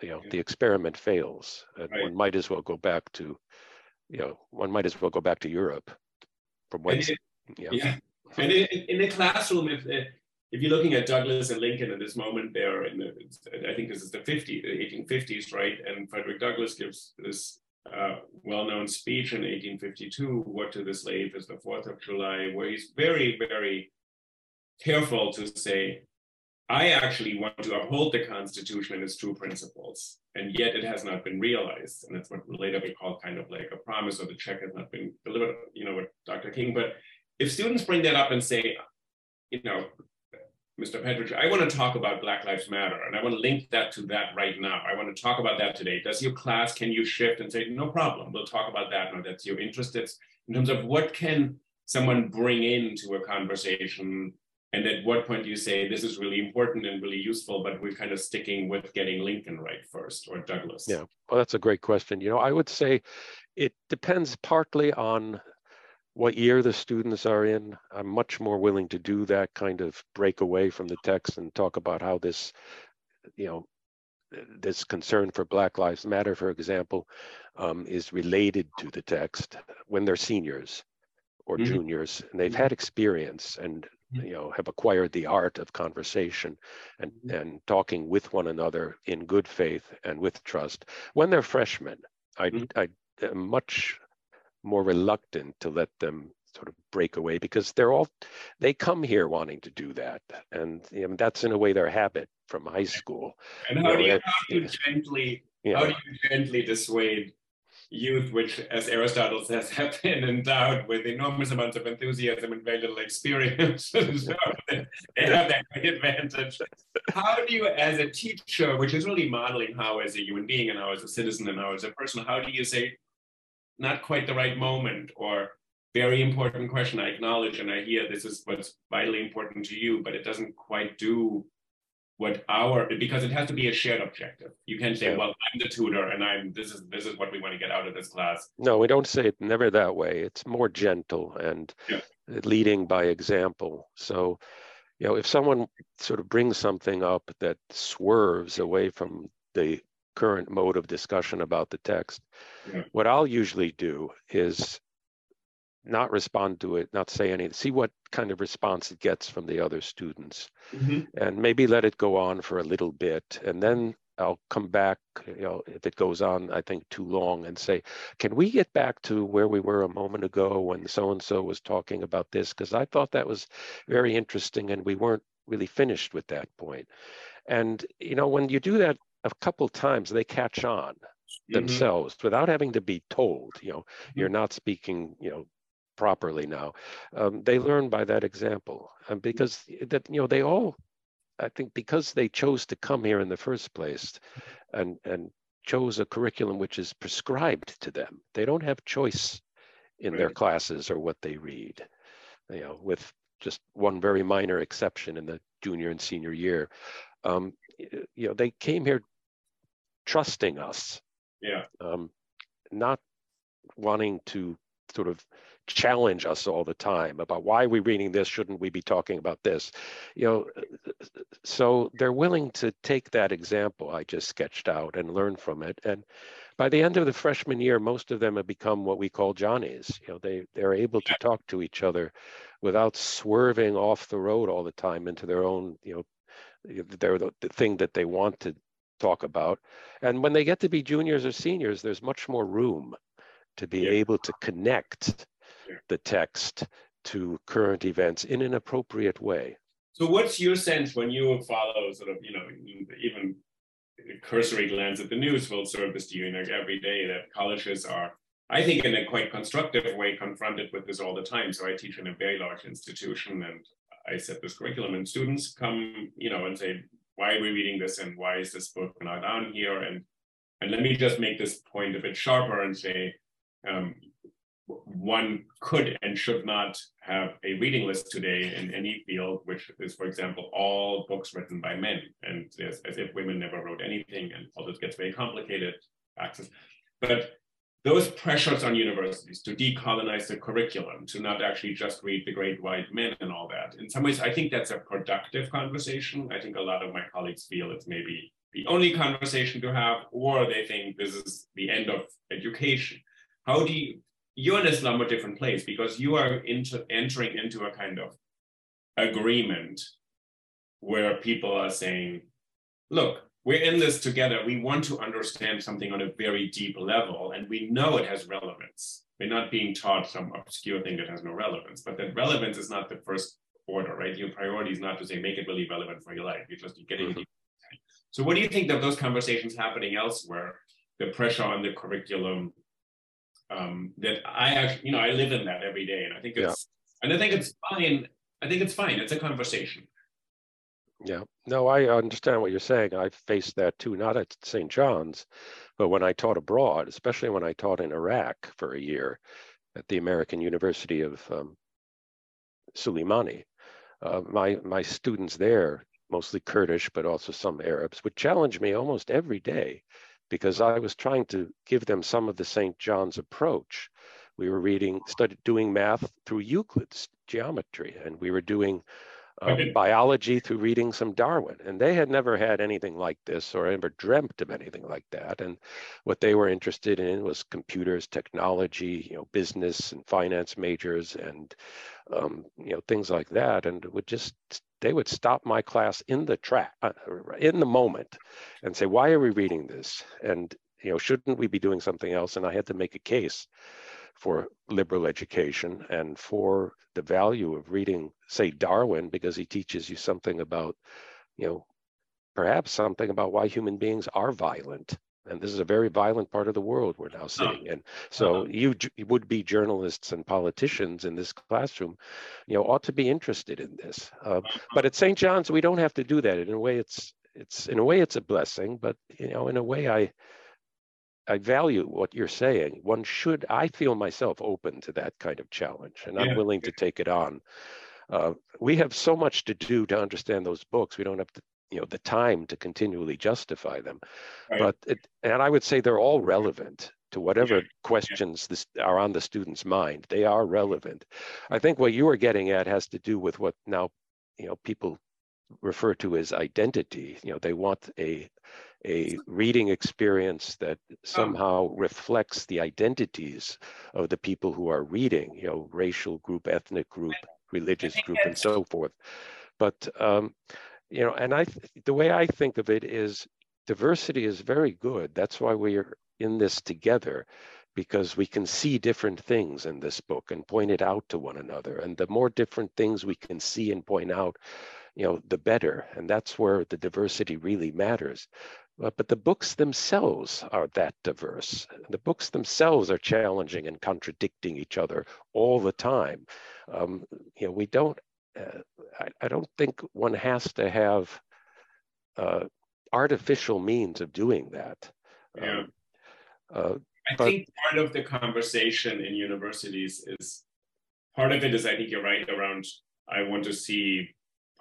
you know, the experiment fails, and right. one might as well go back to, you know, one might as well go back to Europe, from whence. It, yeah. yeah. And in, in the classroom, if if you're looking at Douglass and Lincoln at this moment, there in the, I think this is the 50, the 1850s, right? And Frederick Douglass gives this uh, well-known speech in 1852, "What to the slave is the Fourth of July," where he's very, very careful to say, "I actually want to uphold the Constitution and its true principles, and yet it has not been realized." And that's what later we call kind of like a promise, or the check has not been delivered. You know, with Dr. King. But if students bring that up and say, you know, Mr. Petrich, I want to talk about Black Lives Matter, and I want to link that to that right now. I want to talk about that today. Does your class, can you shift and say, no problem, we'll talk about that now that's your interest. It's in terms of what can someone bring into a conversation, and at what point do you say, this is really important and really useful, but we're kind of sticking with getting Lincoln right first, or Douglass? Yeah, well, that's a great question. You know, I would say it depends partly on what year the students are in. I'm much more willing to do that kind of break away from the text and talk about how this, you know, this concern for Black Lives Matter, for example, um, is related to the text when they're seniors or mm-hmm. juniors and they've had experience and mm-hmm. you know have acquired the art of conversation and mm-hmm. and talking with one another in good faith and with trust when they're freshmen i mm-hmm. i am much more reluctant to let them sort of break away because they're all they come here wanting to do that. And you know, that's in a way their habit from high school. And how, you know, do, you, how do you gently yeah. how do you gently dissuade youth which as aristotle says have been endowed with enormous amounts of enthusiasm and very little experience. So they have that advantage. How do you as a teacher which is really modeling how as a human being and how as a citizen and how as a person how do you say not quite the right moment or very important question. I acknowledge and i hear this is what's vitally important to you but it doesn't quite do what our because it has to be a shared objective. You can't say yeah. well i'm the tutor and i'm this is this is what we want to get out of this class. No we don't say it never that way. It's more gentle and yeah. leading by example. So you know if someone sort of brings something up that swerves away from the current mode of discussion about the text. Yeah. What I'll usually do is not respond to it, not say anything, see what kind of response it gets from the other students, mm-hmm. and maybe let it go on for a little bit. And then I'll come back, you know, if it goes on, I think too long, and say, can we get back to where we were a moment ago when so and so was talking about this? Because I thought that was very interesting, and we weren't really finished with that point. And you know, when you do that a couple times they catch on mm-hmm. themselves without having to be told you know mm-hmm. you're not speaking you know properly now um, they learn by that example and because that you know they all i think because they chose to come here in the first place and and chose a curriculum which is prescribed to them they don't have choice in right. their classes or what they read you know with just one very minor exception in the junior and senior year um, you know they came here trusting us. Yeah. Um, not wanting to sort of challenge us all the time about why are we reading this? Shouldn't we be talking about this? You know so they're willing to take that example i just sketched out and learn from it. And by the end of the freshman year most of them have become what we call johnnies. You know they they're able to talk to each other without swerving off the road all the time into their own you know they're the, the thing that they want to talk about. And when they get to be juniors or seniors, there's much more room to be yeah. able to connect yeah. the text to current events in an appropriate way. So, what's your sense when you follow sort of, you know, even a cursory glance at the news will service to you like every day that colleges are, I think, in a quite constructive way, confronted with this all the time. So, I teach in a very large institution and I set this curriculum, and students come, you know, and say, why are we reading this and why is this book not down here? And and let me just make this point a bit sharper and say, um, one could and should not have a reading list today in any field, which is, for example, all books written by men, and as, if women never wrote anything, and all this gets very complicated access. But those pressures on universities to decolonize the curriculum, to not actually just read the great white men and all that. In some ways, I think that's a productive conversation. I think a lot of my colleagues feel it's maybe the only conversation to have, or they think this is the end of education. How do you, you're in Islam a different place because you are into entering into a kind of agreement where people are saying, look, we're in this together. We want to understand something on a very deep level, and we know it has relevance. We're not being taught some obscure thing that has no relevance, but that relevance is not the first order, right? Your priority is not to say make it really relevant for your life. You're just getting mm-hmm. So, what do you think of those conversations happening elsewhere? The pressure on the curriculum, um, that I actually, you know, I live in that every day, and I think it's, yeah. and I think it's fine. I think it's fine. It's a conversation. Yeah, no, I understand what you're saying. I faced that too, not at St. John's, but when I taught abroad, especially when I taught in Iraq for a year at the American University of um, Sulaimani. Uh, my my students there, mostly Kurdish, but also some Arabs, would challenge me almost every day because I was trying to give them some of the St. John's approach. We were reading, studied, doing math through Euclid's geometry, and we were doing uh, biology through reading some Darwin. And they had never had anything like this or ever dreamt of anything like that. And what they were interested in was computers, technology, you know, business and finance majors and, um, you know, things like that. And would just, they would stop my class in the track, uh, in the moment and say, why are we reading this? And, you know, shouldn't we be doing something else? And I had to make a case for liberal education and for the value of reading, say, Darwin, because he teaches you something about, you know, perhaps something about why human beings are violent. And this is a very violent part of the world we're now sitting in. So uh-huh. you, you would be journalists and politicians in this classroom, you know, ought to be interested in this. Uh, but at St. John's, we don't have to do that. In a way, it's it's in a way it's a blessing, but you know, in a way, I I value what you're saying. One should, I feel myself open to that kind of challenge, and yeah. I'm willing to take it on. Uh, we have so much to do to understand those books. We don't have to, you know, the time to continually justify them. Right. But it, and I would say they're all relevant to whatever yeah. questions this, are on the student's mind. They are relevant. I think what you are getting at has to do with what now, you know, people refer to as identity. You know, they want a a reading experience that oh. somehow reflects the identities of the people who are reading, you know, racial group, ethnic group, religious group, and so forth. But, um, you know, and I, the way I think of it is diversity is very good. That's why we're in this together because we can see different things in this book and point it out to one another. And the more different things we can see and point out, you know, the better. And that's where the diversity really matters. But, but the books themselves are that diverse. The books themselves are challenging and contradicting each other all the time. Um, you know, we don't, uh, I, I, don't think one has to have uh, artificial means of doing that. Yeah. Um, uh, I but, think part of the conversation in universities is part of it is I think you're right around I want to see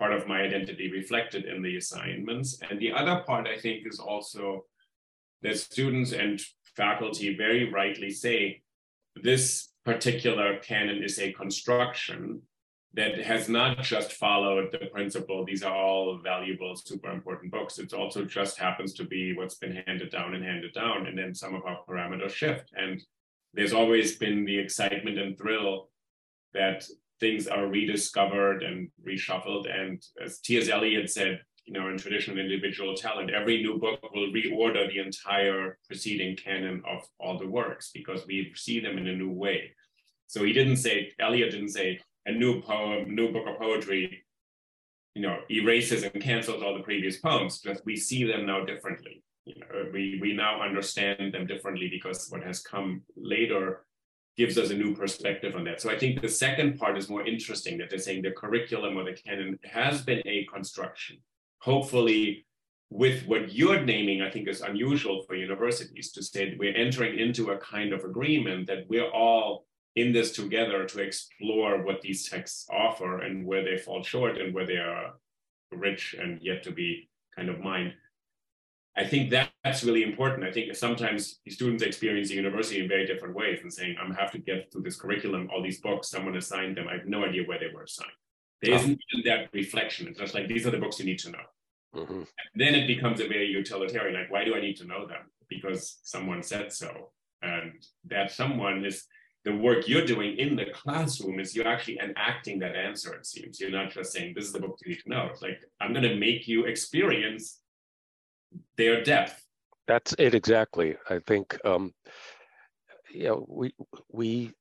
part of my identity reflected in the assignments. And the other part, I think, is also that students and faculty very rightly say this particular canon is a construction that has not just followed the principle these are all valuable super important books it also just happens to be what's been handed down and handed down and then some of our parameters shift and there's always been the excitement and thrill that things are rediscovered and reshuffled. And as T.S. Eliot said, you know, in traditional individual talent, every new book will reorder the entire preceding canon of all the works because we see them in a new way. So he didn't say, Eliot didn't say, a new poem, new book of poetry, you know, erases and cancels all the previous poems, just we see them now differently. You know, we, we now understand them differently because what has come later gives us a new perspective on that. So I think the second part is more interesting that they're saying the curriculum or the canon has been a construction. Hopefully, with what you're naming, I think is unusual for universities to say that we're entering into a kind of agreement that we're all in this together to explore what these texts offer and where they fall short and where they are rich and yet to be kind of mined. I think that, that's really important. I think sometimes students experience the university in very different ways and saying, I have to get through this curriculum, all these books, someone assigned them. I have no idea where they were assigned. There not even that reflection. It's just like, these are the books you need to know. Mm-hmm. Then it becomes a very utilitarian, like, why do I need to know them? Because someone said so. And that someone is the work you're doing in the classroom is you're actually enacting that answer, it seems. You're not just saying, this is the book you need to know. It's like, I'm going to make you experience their depth. That's it exactly. I think, um, you know, we, we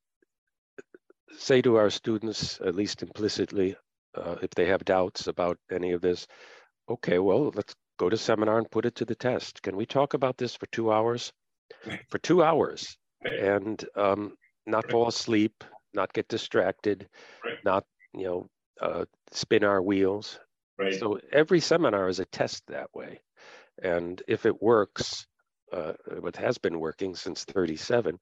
say to our students, at least implicitly, uh, if they have doubts about any of this, okay, well, let's go to seminar and put it to the test. Can we talk about this for two hours? For two hours. And um, not fall asleep, not get distracted, right. not you know uh, spin our wheels. Right. So every seminar is a test that way, and if it works, uh, it has been working since 37.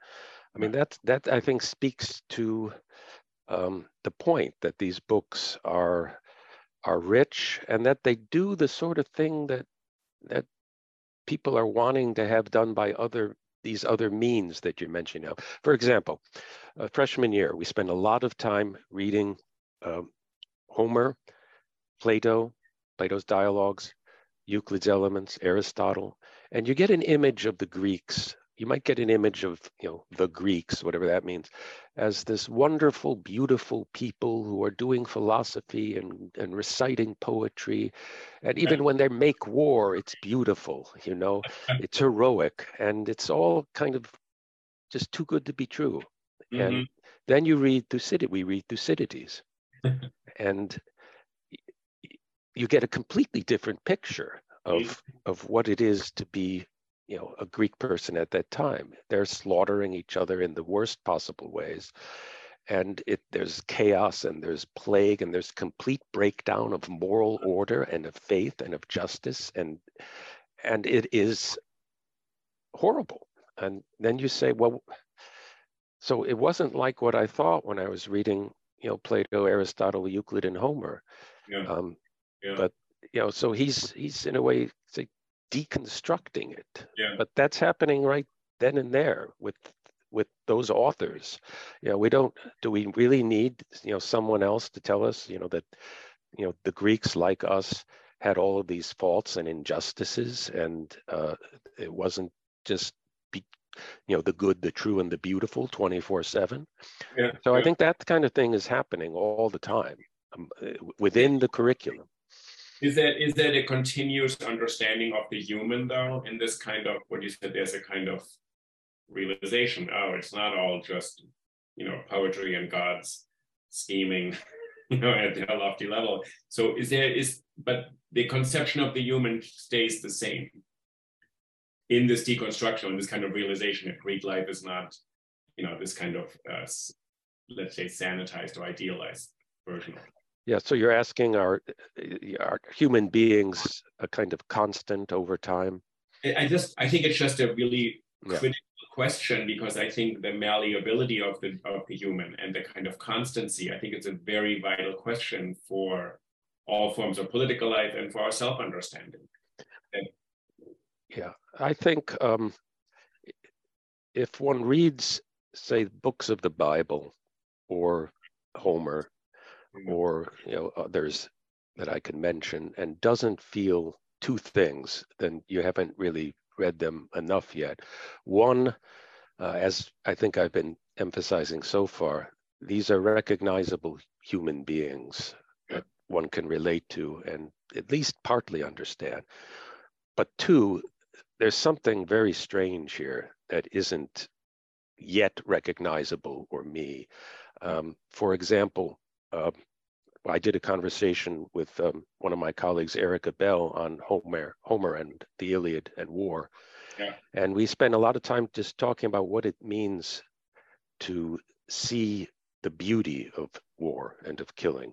I mean that that I think speaks to um, the point that these books are are rich and that they do the sort of thing that that people are wanting to have done by other these other means that you're mentioning now. For example, uh, freshman year, we spend a lot of time reading um, Homer, Plato, Plato's dialogues, Euclid's Elements, Aristotle, and you get an image of the Greeks. You might get an image of you know the greeks whatever that means as this wonderful beautiful people who are doing philosophy and, and reciting poetry. And even when they make war it's beautiful you know it's heroic and it's all kind of just too good to be true. Mm-hmm. and then you read thucydides we read thucydides. And you get a completely different picture of of what it is to be you know a greek person at that time. They're slaughtering each other in the worst possible ways. And it there's chaos and there's plague and there's complete breakdown of moral order and of faith and of justice. And and it is horrible. And then you say well so it wasn't like what i thought when i was reading you know plato aristotle euclid and homer. Yeah. Um, yeah. but you know so he's he's in a way deconstructing it. Yeah. But that's happening right then and there with with those authors. You know, we don't do we really need, you know, someone else to tell us, you know, that, you know, the Greeks like us had all of these faults and injustices and uh, it wasn't just be, you know the good the true and the beautiful 24 7 yeah, so yeah. i think that kind of thing is happening all the time um, within the curriculum is that is that a continuous understanding of the human though in this kind of what you said there's a kind of realization oh it's not all just you know poetry and gods scheming you know at a lofty level. So is there is but the conception of the human stays the same in this deconstruction and this kind of realization that greek life is not you know this kind of uh, let's say sanitized or idealized version of it yeah, so you're asking are, are human beings a kind of constant over time? I just I think it's just a really yeah. critical question because I think the malleability of the of the human and the kind of constancy, I think it's a very vital question for all forms of political life and for our self-understanding. Yeah, I think um, if one reads, say, books of the Bible or Homer. Or you know others that I can mention and doesn't feel two things, then you haven't really read them enough yet. One, uh, as I think I've been emphasizing so far, these are recognizable human beings that one can relate to and at least partly understand. But two, there's something very strange here that isn't yet recognizable or me. Um, for example, uh, I did a conversation with um, one of my colleagues, Erica Bell, on Homer, Homer and the Iliad and war. Yeah. And we spent a lot of time just talking about what it means to see the beauty of war and of killing.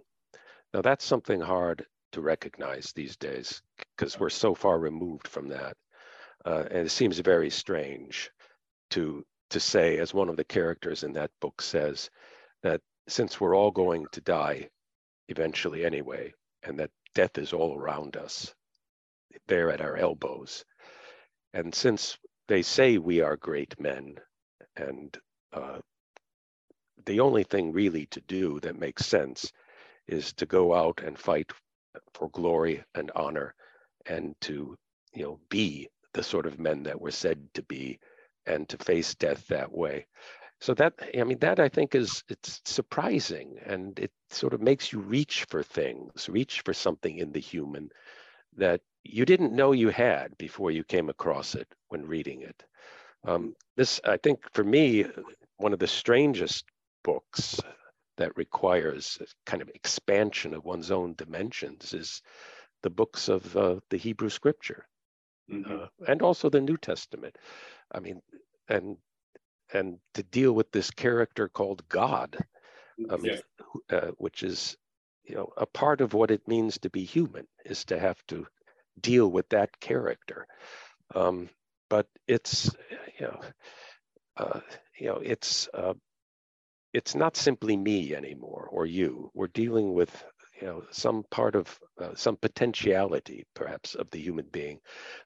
Now, that's something hard to recognize these days because we're so far removed from that. Uh, and it seems very strange to, to say, as one of the characters in that book says, that since we're all going to die eventually anyway, and that death is all around us, there at our elbows. And since they say we are great men, and uh, the only thing really to do that makes sense is to go out and fight for glory and honor and to you know be the sort of men that we're said to be and to face death that way so that i mean that i think is it's surprising and it sort of makes you reach for things reach for something in the human that you didn't know you had before you came across it when reading it um, this i think for me one of the strangest books that requires kind of expansion of one's own dimensions is the books of uh, the Hebrew Scripture, mm-hmm. uh, and also the New Testament. I mean, and and to deal with this character called God, yeah. uh, which is you know a part of what it means to be human is to have to deal with that character. Um, but it's you know uh, you know it's uh, it's not simply me anymore or you. We're dealing with you know some part of uh, some potentiality perhaps of the human being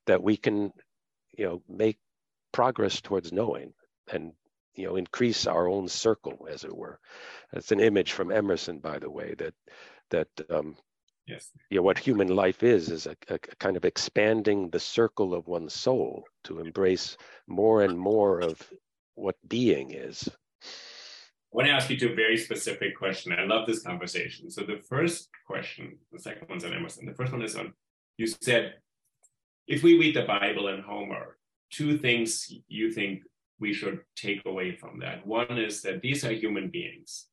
that we can you know make progress towards knowing and you know increase our own circle as it were it's an image from emerson by the way that that um yes you know what human life is is a, a kind of expanding the circle of one's soul to embrace more and more of what being is I want to ask you two very specific questions. I love this conversation. So the first question, the second one's on Emerson. The first one is on, you said, if we read the Bible and Homer, two things you think we should take away from that. One is that these are human beings,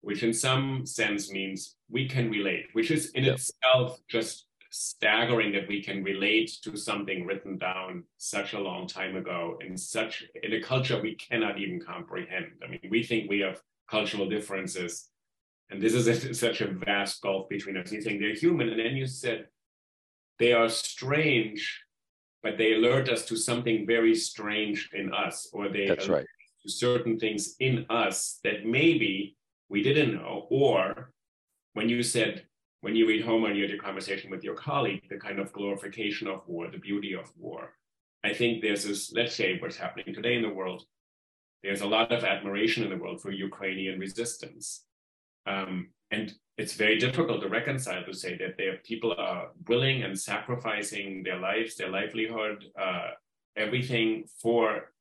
which in some sense means we can relate, which is in itself just staggering that we can relate to something written down such a long time ago in such in a culture we cannot even comprehend. I mean, we think we have cultural differences, and this is a, such a vast gulf between us. You think they're human, and then you said they are strange, but they alert us to something very strange in us, or they That's right. to certain things in us that maybe we didn't know, or when you said when you read Homer and you had your conversation with your colleague, the kind of glorification of war, the beauty of war. I think there's this, let's say what's happening today in the world, there's a lot of admiration in the world for Ukrainian resistance. Um, and it's very difficult to reconcile to say that there people are willing and sacrificing their lives, their livelihood, uh, everything for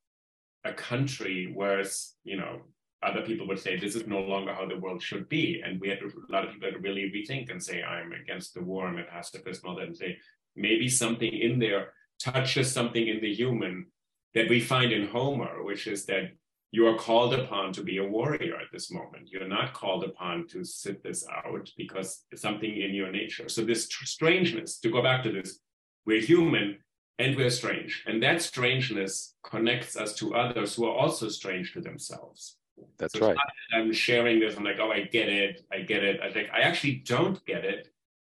a country whereas, you know, other people would say this is no longer how the world should be. And we had a lot of people to really rethink and say, I'm against the war, I'm a pacifist, and all that, and say, maybe something in there touches something in the human that we find in Homer, which is that you are called upon to be a warrior at this moment. You're not called upon to sit this out because it's something in your nature. So this tr- strangeness, to go back to this, we're human and we're strange. And that strangeness connects us to others who are also strange to themselves. That's so right. I'm sharing this. I'm like, oh, I get it. I get it. I think I actually don't get it.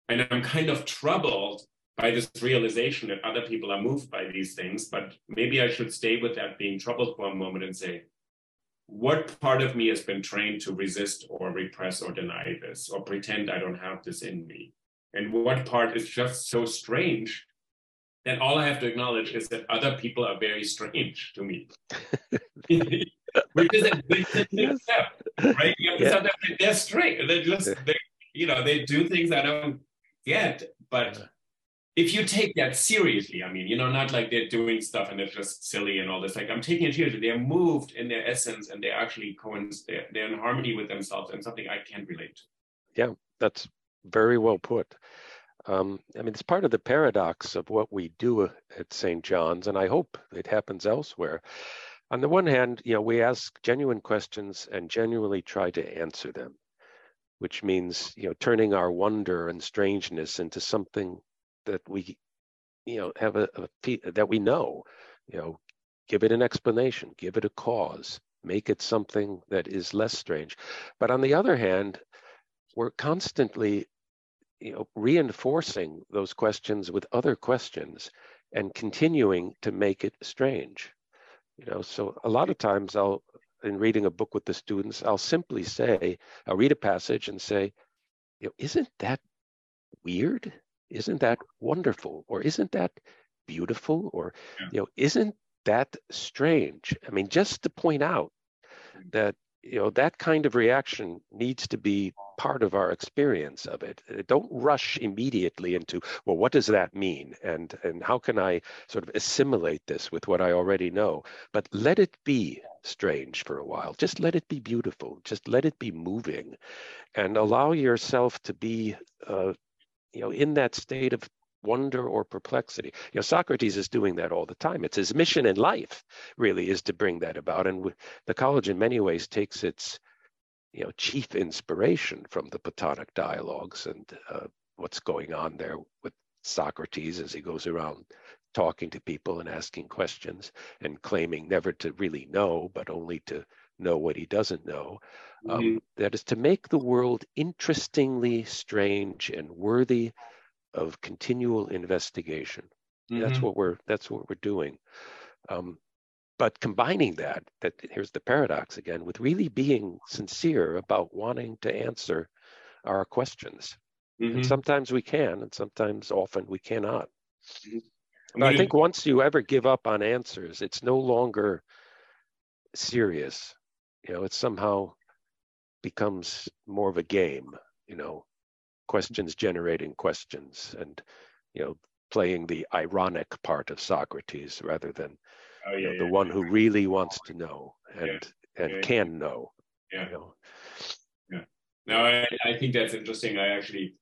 And I'm kind of troubled by this realization that other people are moved by these things. But maybe I should stay with that being troubled for a moment and say, what part of me has been trained to resist or repress or deny this or pretend I don't have this in me? And what part is just so strange that all I have to acknowledge is that other people are very strange to me. which is a, big step, right? You have to yeah. sometimes they're straight. They just, they, you know, they do things I don't get. But if you take that seriously, I mean, you know, not like they're doing stuff and they're just silly and all this. Like I'm taking it seriously. They're moved in their essence and they're actually they're, they're in harmony with themselves and something I can relate to. Yeah, that's very well put. Um, I mean, it's part of the paradox of what we do at St. John's, and I hope it happens elsewhere. On the one hand, you know, we ask genuine questions and genuinely try to answer them, which means, you know, turning our wonder and strangeness into something that we, you know, have a, a that we know, you know, give it an explanation, give it a cause, make it something that is less strange. But on the other hand, we're constantly you know, reinforcing those questions with other questions and continuing to make it strange. You know, so a lot of times I'll, in reading a book with the students, I'll simply say, I'll read a passage and say, you know, isn't that weird? Isn't that wonderful? Or isn't that beautiful? Or, yeah. you know, isn't that strange? I mean, just to point out that you know that kind of reaction needs to be part of our experience of it uh, don't rush immediately into well what does that mean and and how can i sort of assimilate this with what i already know but let it be strange for a while just let it be beautiful just let it be moving and allow yourself to be uh, you know in that state of wonder or perplexity. You know, Socrates is doing that all the time. It's his mission in life, really, is to bring that about. And the college, in many ways, takes its you know chief inspiration from the Platonic dialogues and uh, what's going on there with Socrates as he goes around talking to people and asking questions and claiming never to really know, but only to know what he doesn't know. Um, mm-hmm. that is to make the world interestingly strange and worthy of continual investigation. Mm-hmm. That's what we're that's what we're doing. Um, but combining that, that here's the paradox again, with really being sincere about wanting to answer our questions. Mm-hmm. And sometimes we can, and sometimes often we cannot. Mm-hmm. I, I think once you ever give up on answers, it's no longer serious. You know, it somehow becomes more of a game. You know, questions generating questions and you know playing the ironic part of socrates rather than oh, yeah, you know, yeah, the yeah, one who really wants to know and and can know yeah. you know? yeah. No I, I think that's interesting. I actually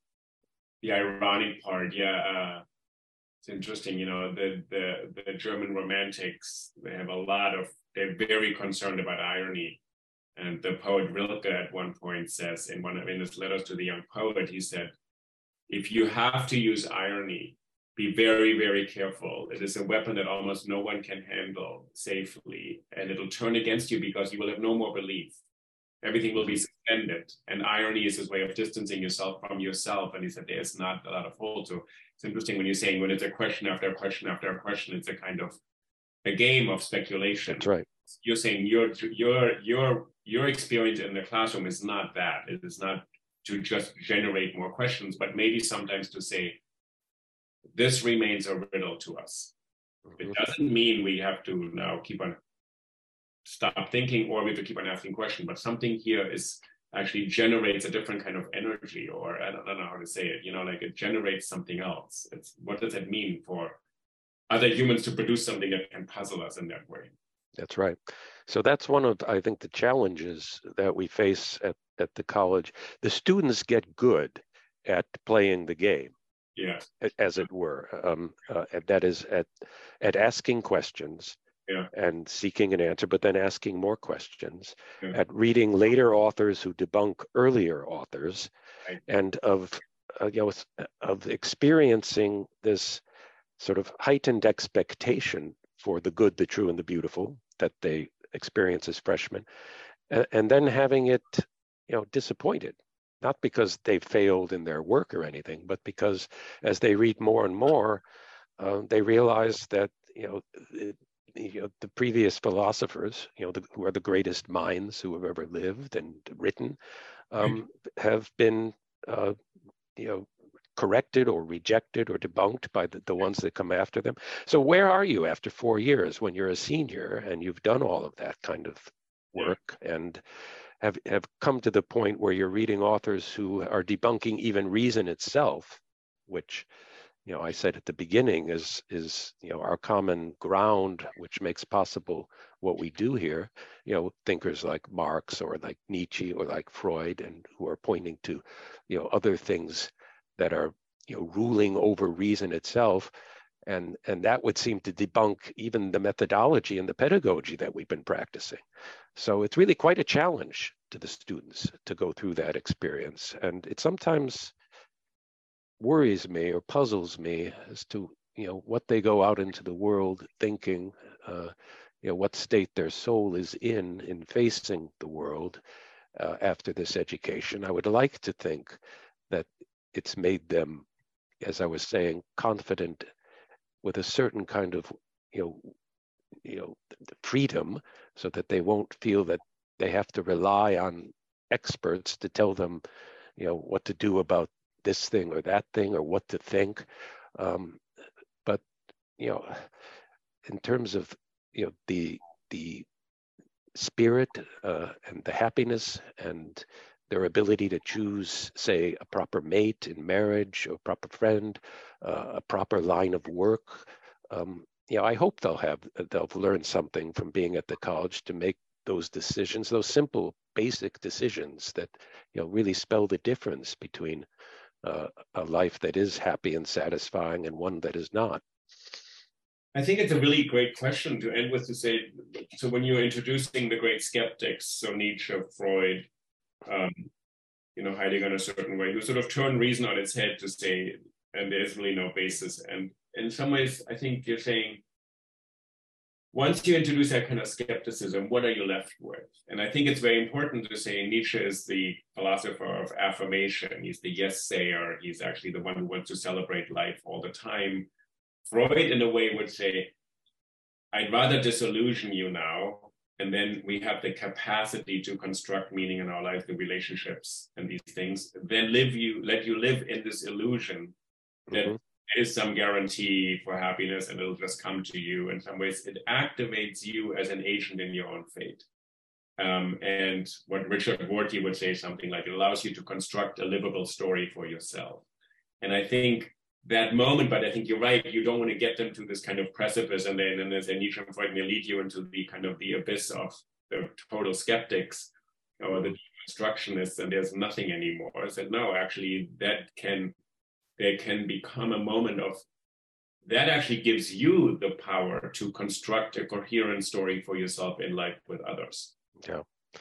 the ironic part yeah uh, it's interesting you know the the the german romantics they have a lot of they're very concerned about irony and the poet Rilke at one point says in one of in his letters to the young poet, he said, if you have to use irony, be very, very careful. It is a weapon that almost no one can handle safely, and it'll turn against you because you will have no more belief. Everything will be suspended. And irony is his way of distancing yourself from yourself. And he said there's not a lot of hold. So it's interesting when you're saying when it's a question after a question after a question, it's a kind of a game of speculation. That's right. You're saying your your your your experience in the classroom is not that. It is not to just generate more questions, but maybe sometimes to say, this remains a riddle to us. It mm-hmm. doesn't mean we have to now keep on stop thinking or we have to keep on asking questions, but something here is actually generates a different kind of energy, or I don't, I don't know how to say it, you know, like it generates something else. It's what does it mean for other humans to produce something that can puzzle us in that way? That's right. So that's one of, I think, the challenges that we face at, at the college. The students get good at playing the game. Yeah. As it were. Um, uh, that is at, at asking questions yeah. and seeking an answer, but then asking more questions, yeah. at reading later authors who debunk earlier authors, right. and of uh, you know of experiencing this sort of heightened expectation for the good, the true, and the beautiful that they experience as freshmen, and, then having it, you know, disappointed, not because they failed in their work or anything, but because as they read more and more, uh, they realize that you know, it, you know the previous philosophers, you know, the, who are the greatest minds who have ever lived and written, um, have been, uh, you know, corrected or rejected or debunked by the, the ones that come after them. So where are you after four years when you're a senior and you've done all of that kind of work and have, have come to the point where you're reading authors who are debunking even reason itself, which you know, I said at the beginning is is you know our common ground, which makes possible what we do here. You know, thinkers like Marx or like Nietzsche or like Freud, and who are pointing to, you know, other things that are you know ruling over reason itself, and and that would seem to debunk even the methodology and the pedagogy that we've been practicing. So it's really quite a challenge to the students to go through that experience, and it sometimes worries me or puzzles me as to you know what they go out into the world thinking uh, you know what state their soul is in in facing the world uh, after this education. I would like to think that it's made them as i was saying confident with a certain kind of you know you know freedom so that they won't feel that they have to rely on experts to tell them you know what to do about this thing or that thing or what to think. Um, but you know, in terms of you know the the spirit uh, and the happiness and their ability to choose, say, a proper mate in marriage, a proper friend, uh, a proper line of work. Um, you know, I hope they'll have they'll learn something from being at the college to make those decisions, those simple, basic decisions that you know really spell the difference between uh, a life that is happy and satisfying and one that is not? I think it's a really great question to end with to say so when you're introducing the great skeptics, so Nietzsche, Freud, um, you know, Heidegger in a certain way, You sort of turn reason on its head to say, and there's really no basis. And in some ways, I think you're saying once you introduce that kind of skepticism, what are you left with? And I think it's very important to say Nietzsche is the philosopher of affirmation. He's the yes sayer. He's actually the one who wants to celebrate life all the time. Freud, in a way, would say, I'd rather disillusion you now. And then we have the capacity to construct meaning in our life, the relationships and these things, then live you, let you live in this illusion that mm-hmm. is some guarantee for happiness and it'll just come to you in some ways. It activates you as an agent in your own fate. Um, and what richard rorty would say something like it allows you to construct a livable story for yourself. And i think that moment but i think you're right you don't want to get them to this kind of precipice and then and nietzsche and freud may lead you into the kind of the abyss of the total skeptics or the deconstructionists and there's nothing anymore i said no actually that can there can become a moment of that actually gives you the power to construct a coherent story for yourself in life with others. Yeah.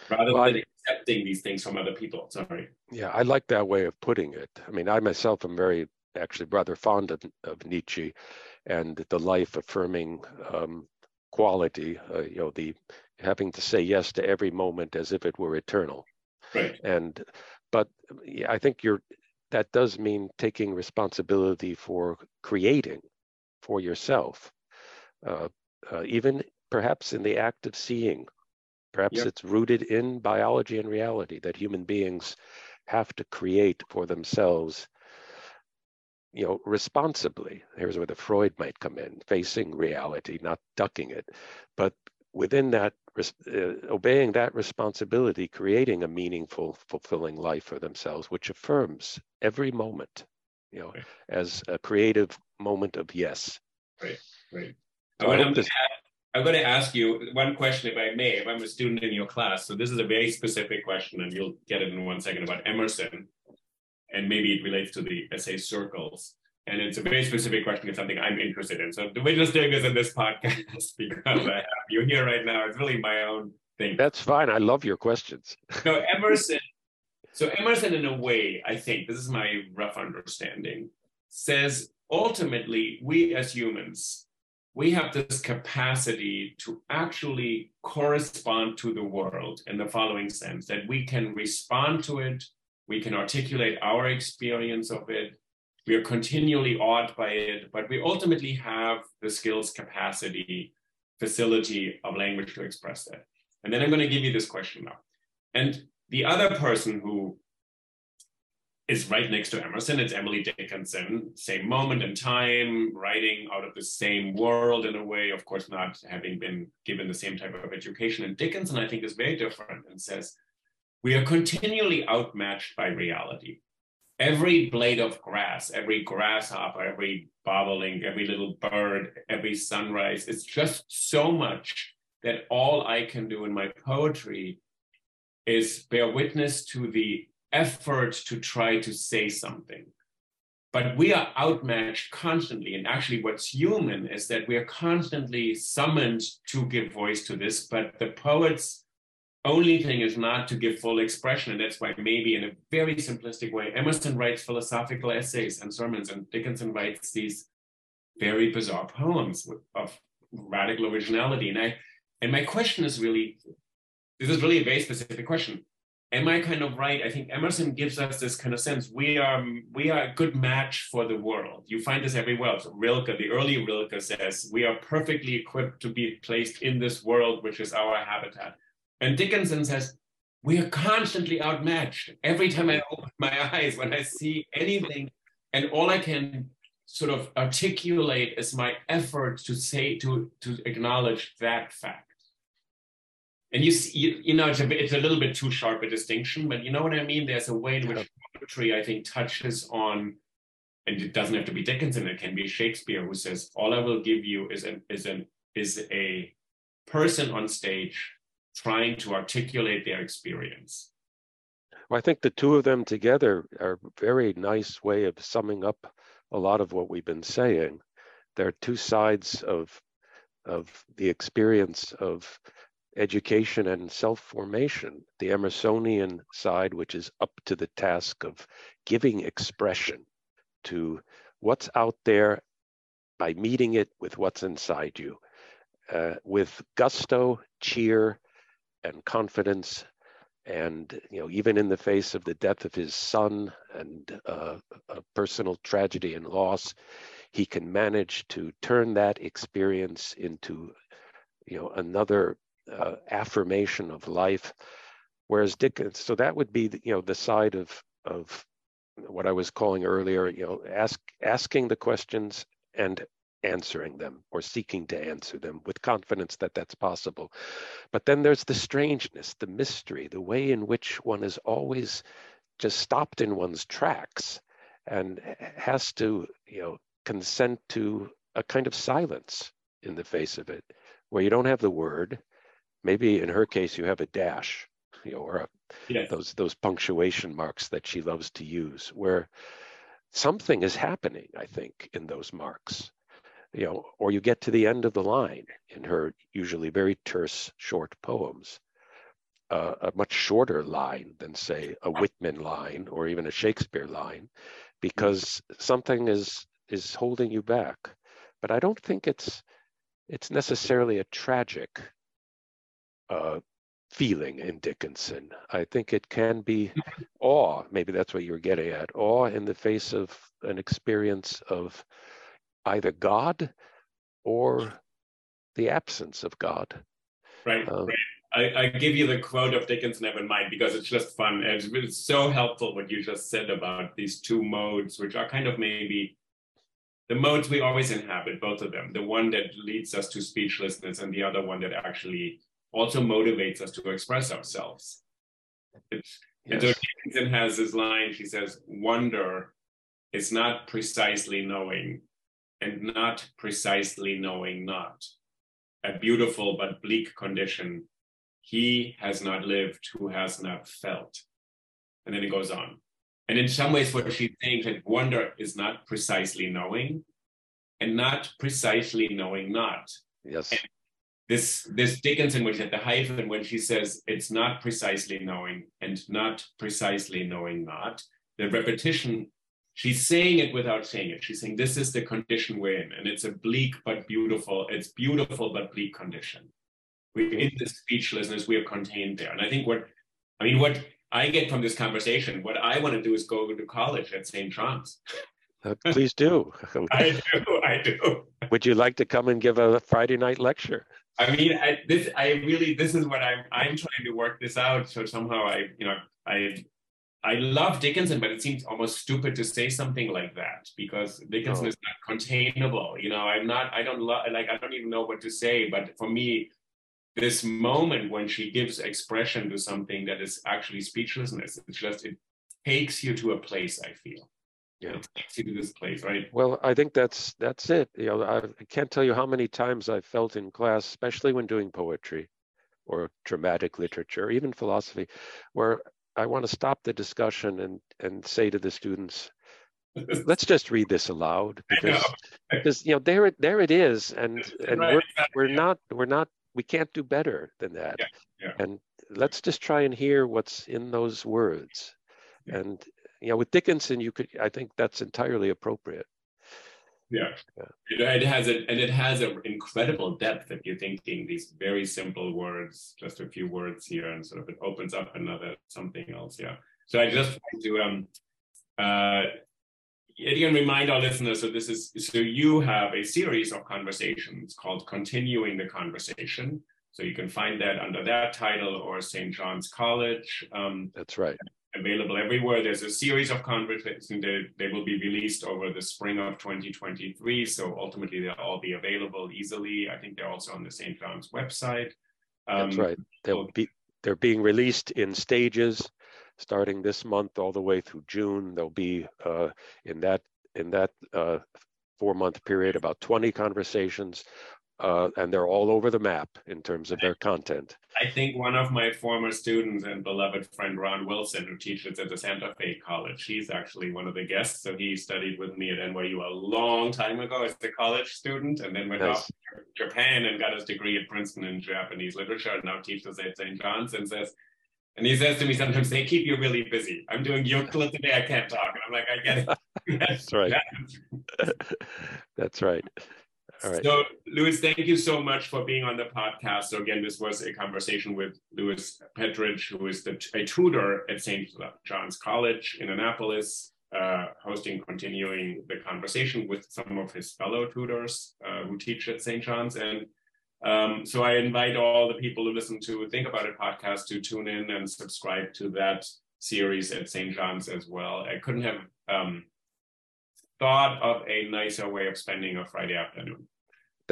Rather well, than I, accepting these things from other people. Sorry. Yeah, I like that way of putting it. I mean, I myself am very, actually, rather fond of, of Nietzsche and the life affirming um, quality, uh, you know, the having to say yes to every moment as if it were eternal. Right. And, but yeah, I think you're that does mean taking responsibility for creating for yourself, uh, uh, even perhaps in the act of seeing. Perhaps yep. it's rooted in biology and reality that human beings have to create for themselves you know responsibly here's where the freud might come in facing reality not ducking it but within that uh, obeying that responsibility, creating a meaningful, fulfilling life for themselves, which affirms every moment, you know, right. as a creative moment of yes. Right, right. So I'm, going to, I'm going to ask you one question, if I may, if I'm a student in your class. So this is a very specific question, and you'll get it in one second about Emerson, and maybe it relates to the essay circles. And it's a very specific question. It's something I'm interested in. So we're just doing this in this podcast because I have you here right now. It's really my own thing. That's fine. I love your questions. so Emerson, so Emerson, in a way, I think this is my rough understanding, says ultimately we as humans, we have this capacity to actually correspond to the world in the following sense that we can respond to it, we can articulate our experience of it, we are continually awed by it, but we ultimately have the skills, capacity, facility of language to express that. And then I'm going to give you this question now. And the other person who is right next to Emerson, it's Emily Dickinson, same moment in time, writing out of the same world in a way, of course, not having been given the same type of education. And Dickinson, I think, is very different and says, we are continually outmatched by reality every blade of grass, every grasshopper, every bobolink, every little bird, every sunrise, it's just so much that all I can do in my poetry is bear witness to the effort to try to say something. But we are outmatched constantly. And actually, what's human is that we are constantly summoned to give voice to this. But the poet's only thing is not to give full expression. And that's why, maybe in a very simplistic way, Emerson writes philosophical essays and sermons, and Dickinson writes these very bizarre poems of radical originality. And I and my question is really this is really a very specific question am I kind of right? I think Emerson gives us this kind of sense. We are we are a good match for the world. You find this everywhere. So Rilke, the early Rilke says, we are perfectly equipped to be placed in this world, which is our habitat. And Dickinson says, we are constantly outmatched. Every time I open my eyes, when I see anything, and all I can sort of articulate is my effort to say, to, to acknowledge that fact and you see, you, you know, it's a, it's a little bit too sharp a distinction, but you know what I mean? There's a way in which poetry, I think, touches on, and it doesn't have to be Dickinson, it can be Shakespeare who says, all I will give you is an, is an, is a person on stage trying to articulate their experience. Well, I think the two of them together are a very nice way of summing up a lot of what we've been saying. There are two sides of of the experience of education and self-formation, the Emersonian side, which is up to the task of giving expression to what's out there by meeting it with what's inside you, uh, with gusto, cheer, and confidence. And you know, even in the face of the death of his son and uh, a personal tragedy and loss, he can manage to turn that experience into you know another uh, affirmation of life. Whereas Dickens, so that would be the, you know the side of of what I was calling earlier, you know, ask asking the questions and answering them or seeking to answer them with confidence that that's possible. But then there's the strangeness, the mystery, the way in which one is always just stopped in one's tracks and has to, you know, consent to a kind of silence in the face of it, where you don't have the word, maybe in her case you have a dash you know or a, yes. those those punctuation marks that she loves to use where something is happening i think in those marks you know or you get to the end of the line in her usually very terse short poems uh, a much shorter line than say a whitman line or even a shakespeare line because something is is holding you back but i don't think it's it's necessarily a tragic uh, feeling in Dickinson. I think it can be awe, maybe that's what you're getting at, awe in the face of an experience of either God or the absence of God. Right, um, right. I, I, give you the quote of Dickens never mind because it's just fun. It's, it's so helpful what you just said about these two modes, which are kind of maybe the modes we always inhabit, both of them. The one that leads us to speechlessness and the other one that actually also motivates us to express ourselves. It's, yes. And so Dickinson has this line, she says, wonder is not precisely knowing and not precisely knowing not. A beautiful but bleak condition. He has not lived who has not felt. And then it goes on. And in some ways, what she's saying that wonder is not precisely knowing and not precisely knowing not. Yes. And this this Dickinson, which at the hyphen, when she says it's not precisely knowing and not precisely knowing not, the repetition, she's saying it without saying it. She's saying this is the condition we're in, and it's a bleak but beautiful, it's beautiful but bleak condition. We're in the speechlessness, we are contained there. And I think what I mean, what I get from this conversation, what I want to do is go to college at St. John's. Uh, please do. I do. I do. Would you like to come and give a Friday night lecture? I mean, I, this I really this is what I'm I'm trying to work this out. So somehow I you know I I love Dickinson, but it seems almost stupid to say something like that because Dickinson oh. is not containable. You know, I'm not. I don't lo- like. I don't even know what to say. But for me, this moment when she gives expression to something that is actually speechlessness, it's just it takes you to a place. I feel. Yeah. It takes you to this place, right? Well, I think that's that's it. You know, I, I can't tell you how many times I felt in class, especially when doing poetry, or dramatic literature, or even philosophy, where I want to stop the discussion and and say to the students, let's just read this aloud because because you know there it there it is and and Right, we're exactly, we're yeah. not we're not we can't do better than that. Yeah, yeah. and let's just try and hear what's in those words. And you know with dickinson you could i think that's entirely appropriate Yeah. It, it has a, and it has an incredible depth if you're thinking these very simple words, just a few words here, and sort of it opens up another something else. Yeah. So I just want to um uh again remind our listeners so this is so you have a series of conversations called continuing the conversation so you can find that under that title or st john's college um, that's right available everywhere. There's a series of conversations that they will be released over the spring of 2023. So ultimately, they'll all be available easily. I think they're also on the St. John's website. that's Um, right they'll be they're being released in stages starting this month all the way through june there'll be uh, in that in that uh, four month period about 20 conversations uh, and they're all over the map in terms of their content I think one of my former students and beloved friend Ron Wilson, who teaches at the Santa Fe College, he's actually one of the guests. So he studied with me at NYU a long time ago as a college student, and then went Nice. off to Japan and got his degree at Princeton in Japanese literature, and now teaches at St. John's. And says, and he says to me sometimes, "They keep you really busy. I'm doing Euclid today. I can't talk." And I'm like, "I get it." That's right. that's right all right So, Louis, thank you so much for being on the podcast. So, again, this was a conversation with Louis Petrich, who is the, a tutor at St. John's College in Annapolis, uh, hosting, continuing the conversation with some of his fellow tutors uh, who teach at St. John's. And um, so, I invite all the people who listen to Think About It podcast to tune in and subscribe to that series at St. John's as well. I couldn't have um, thought of a nicer way of spending a Friday afternoon.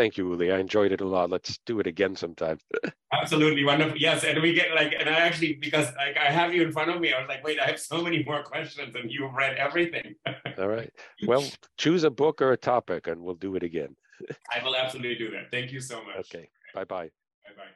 Thank you uli i enjoyed it a lot let's do it again sometime Absolutely wonderful. Yes, and we get like, and I actually because like I have you in front of me, I was like, wait, I have so many more questions, and you've read everything. all right well choose a book or a topic and we'll do it again I will absolutely do that. Thank you so much. okay bye bye Bye bye.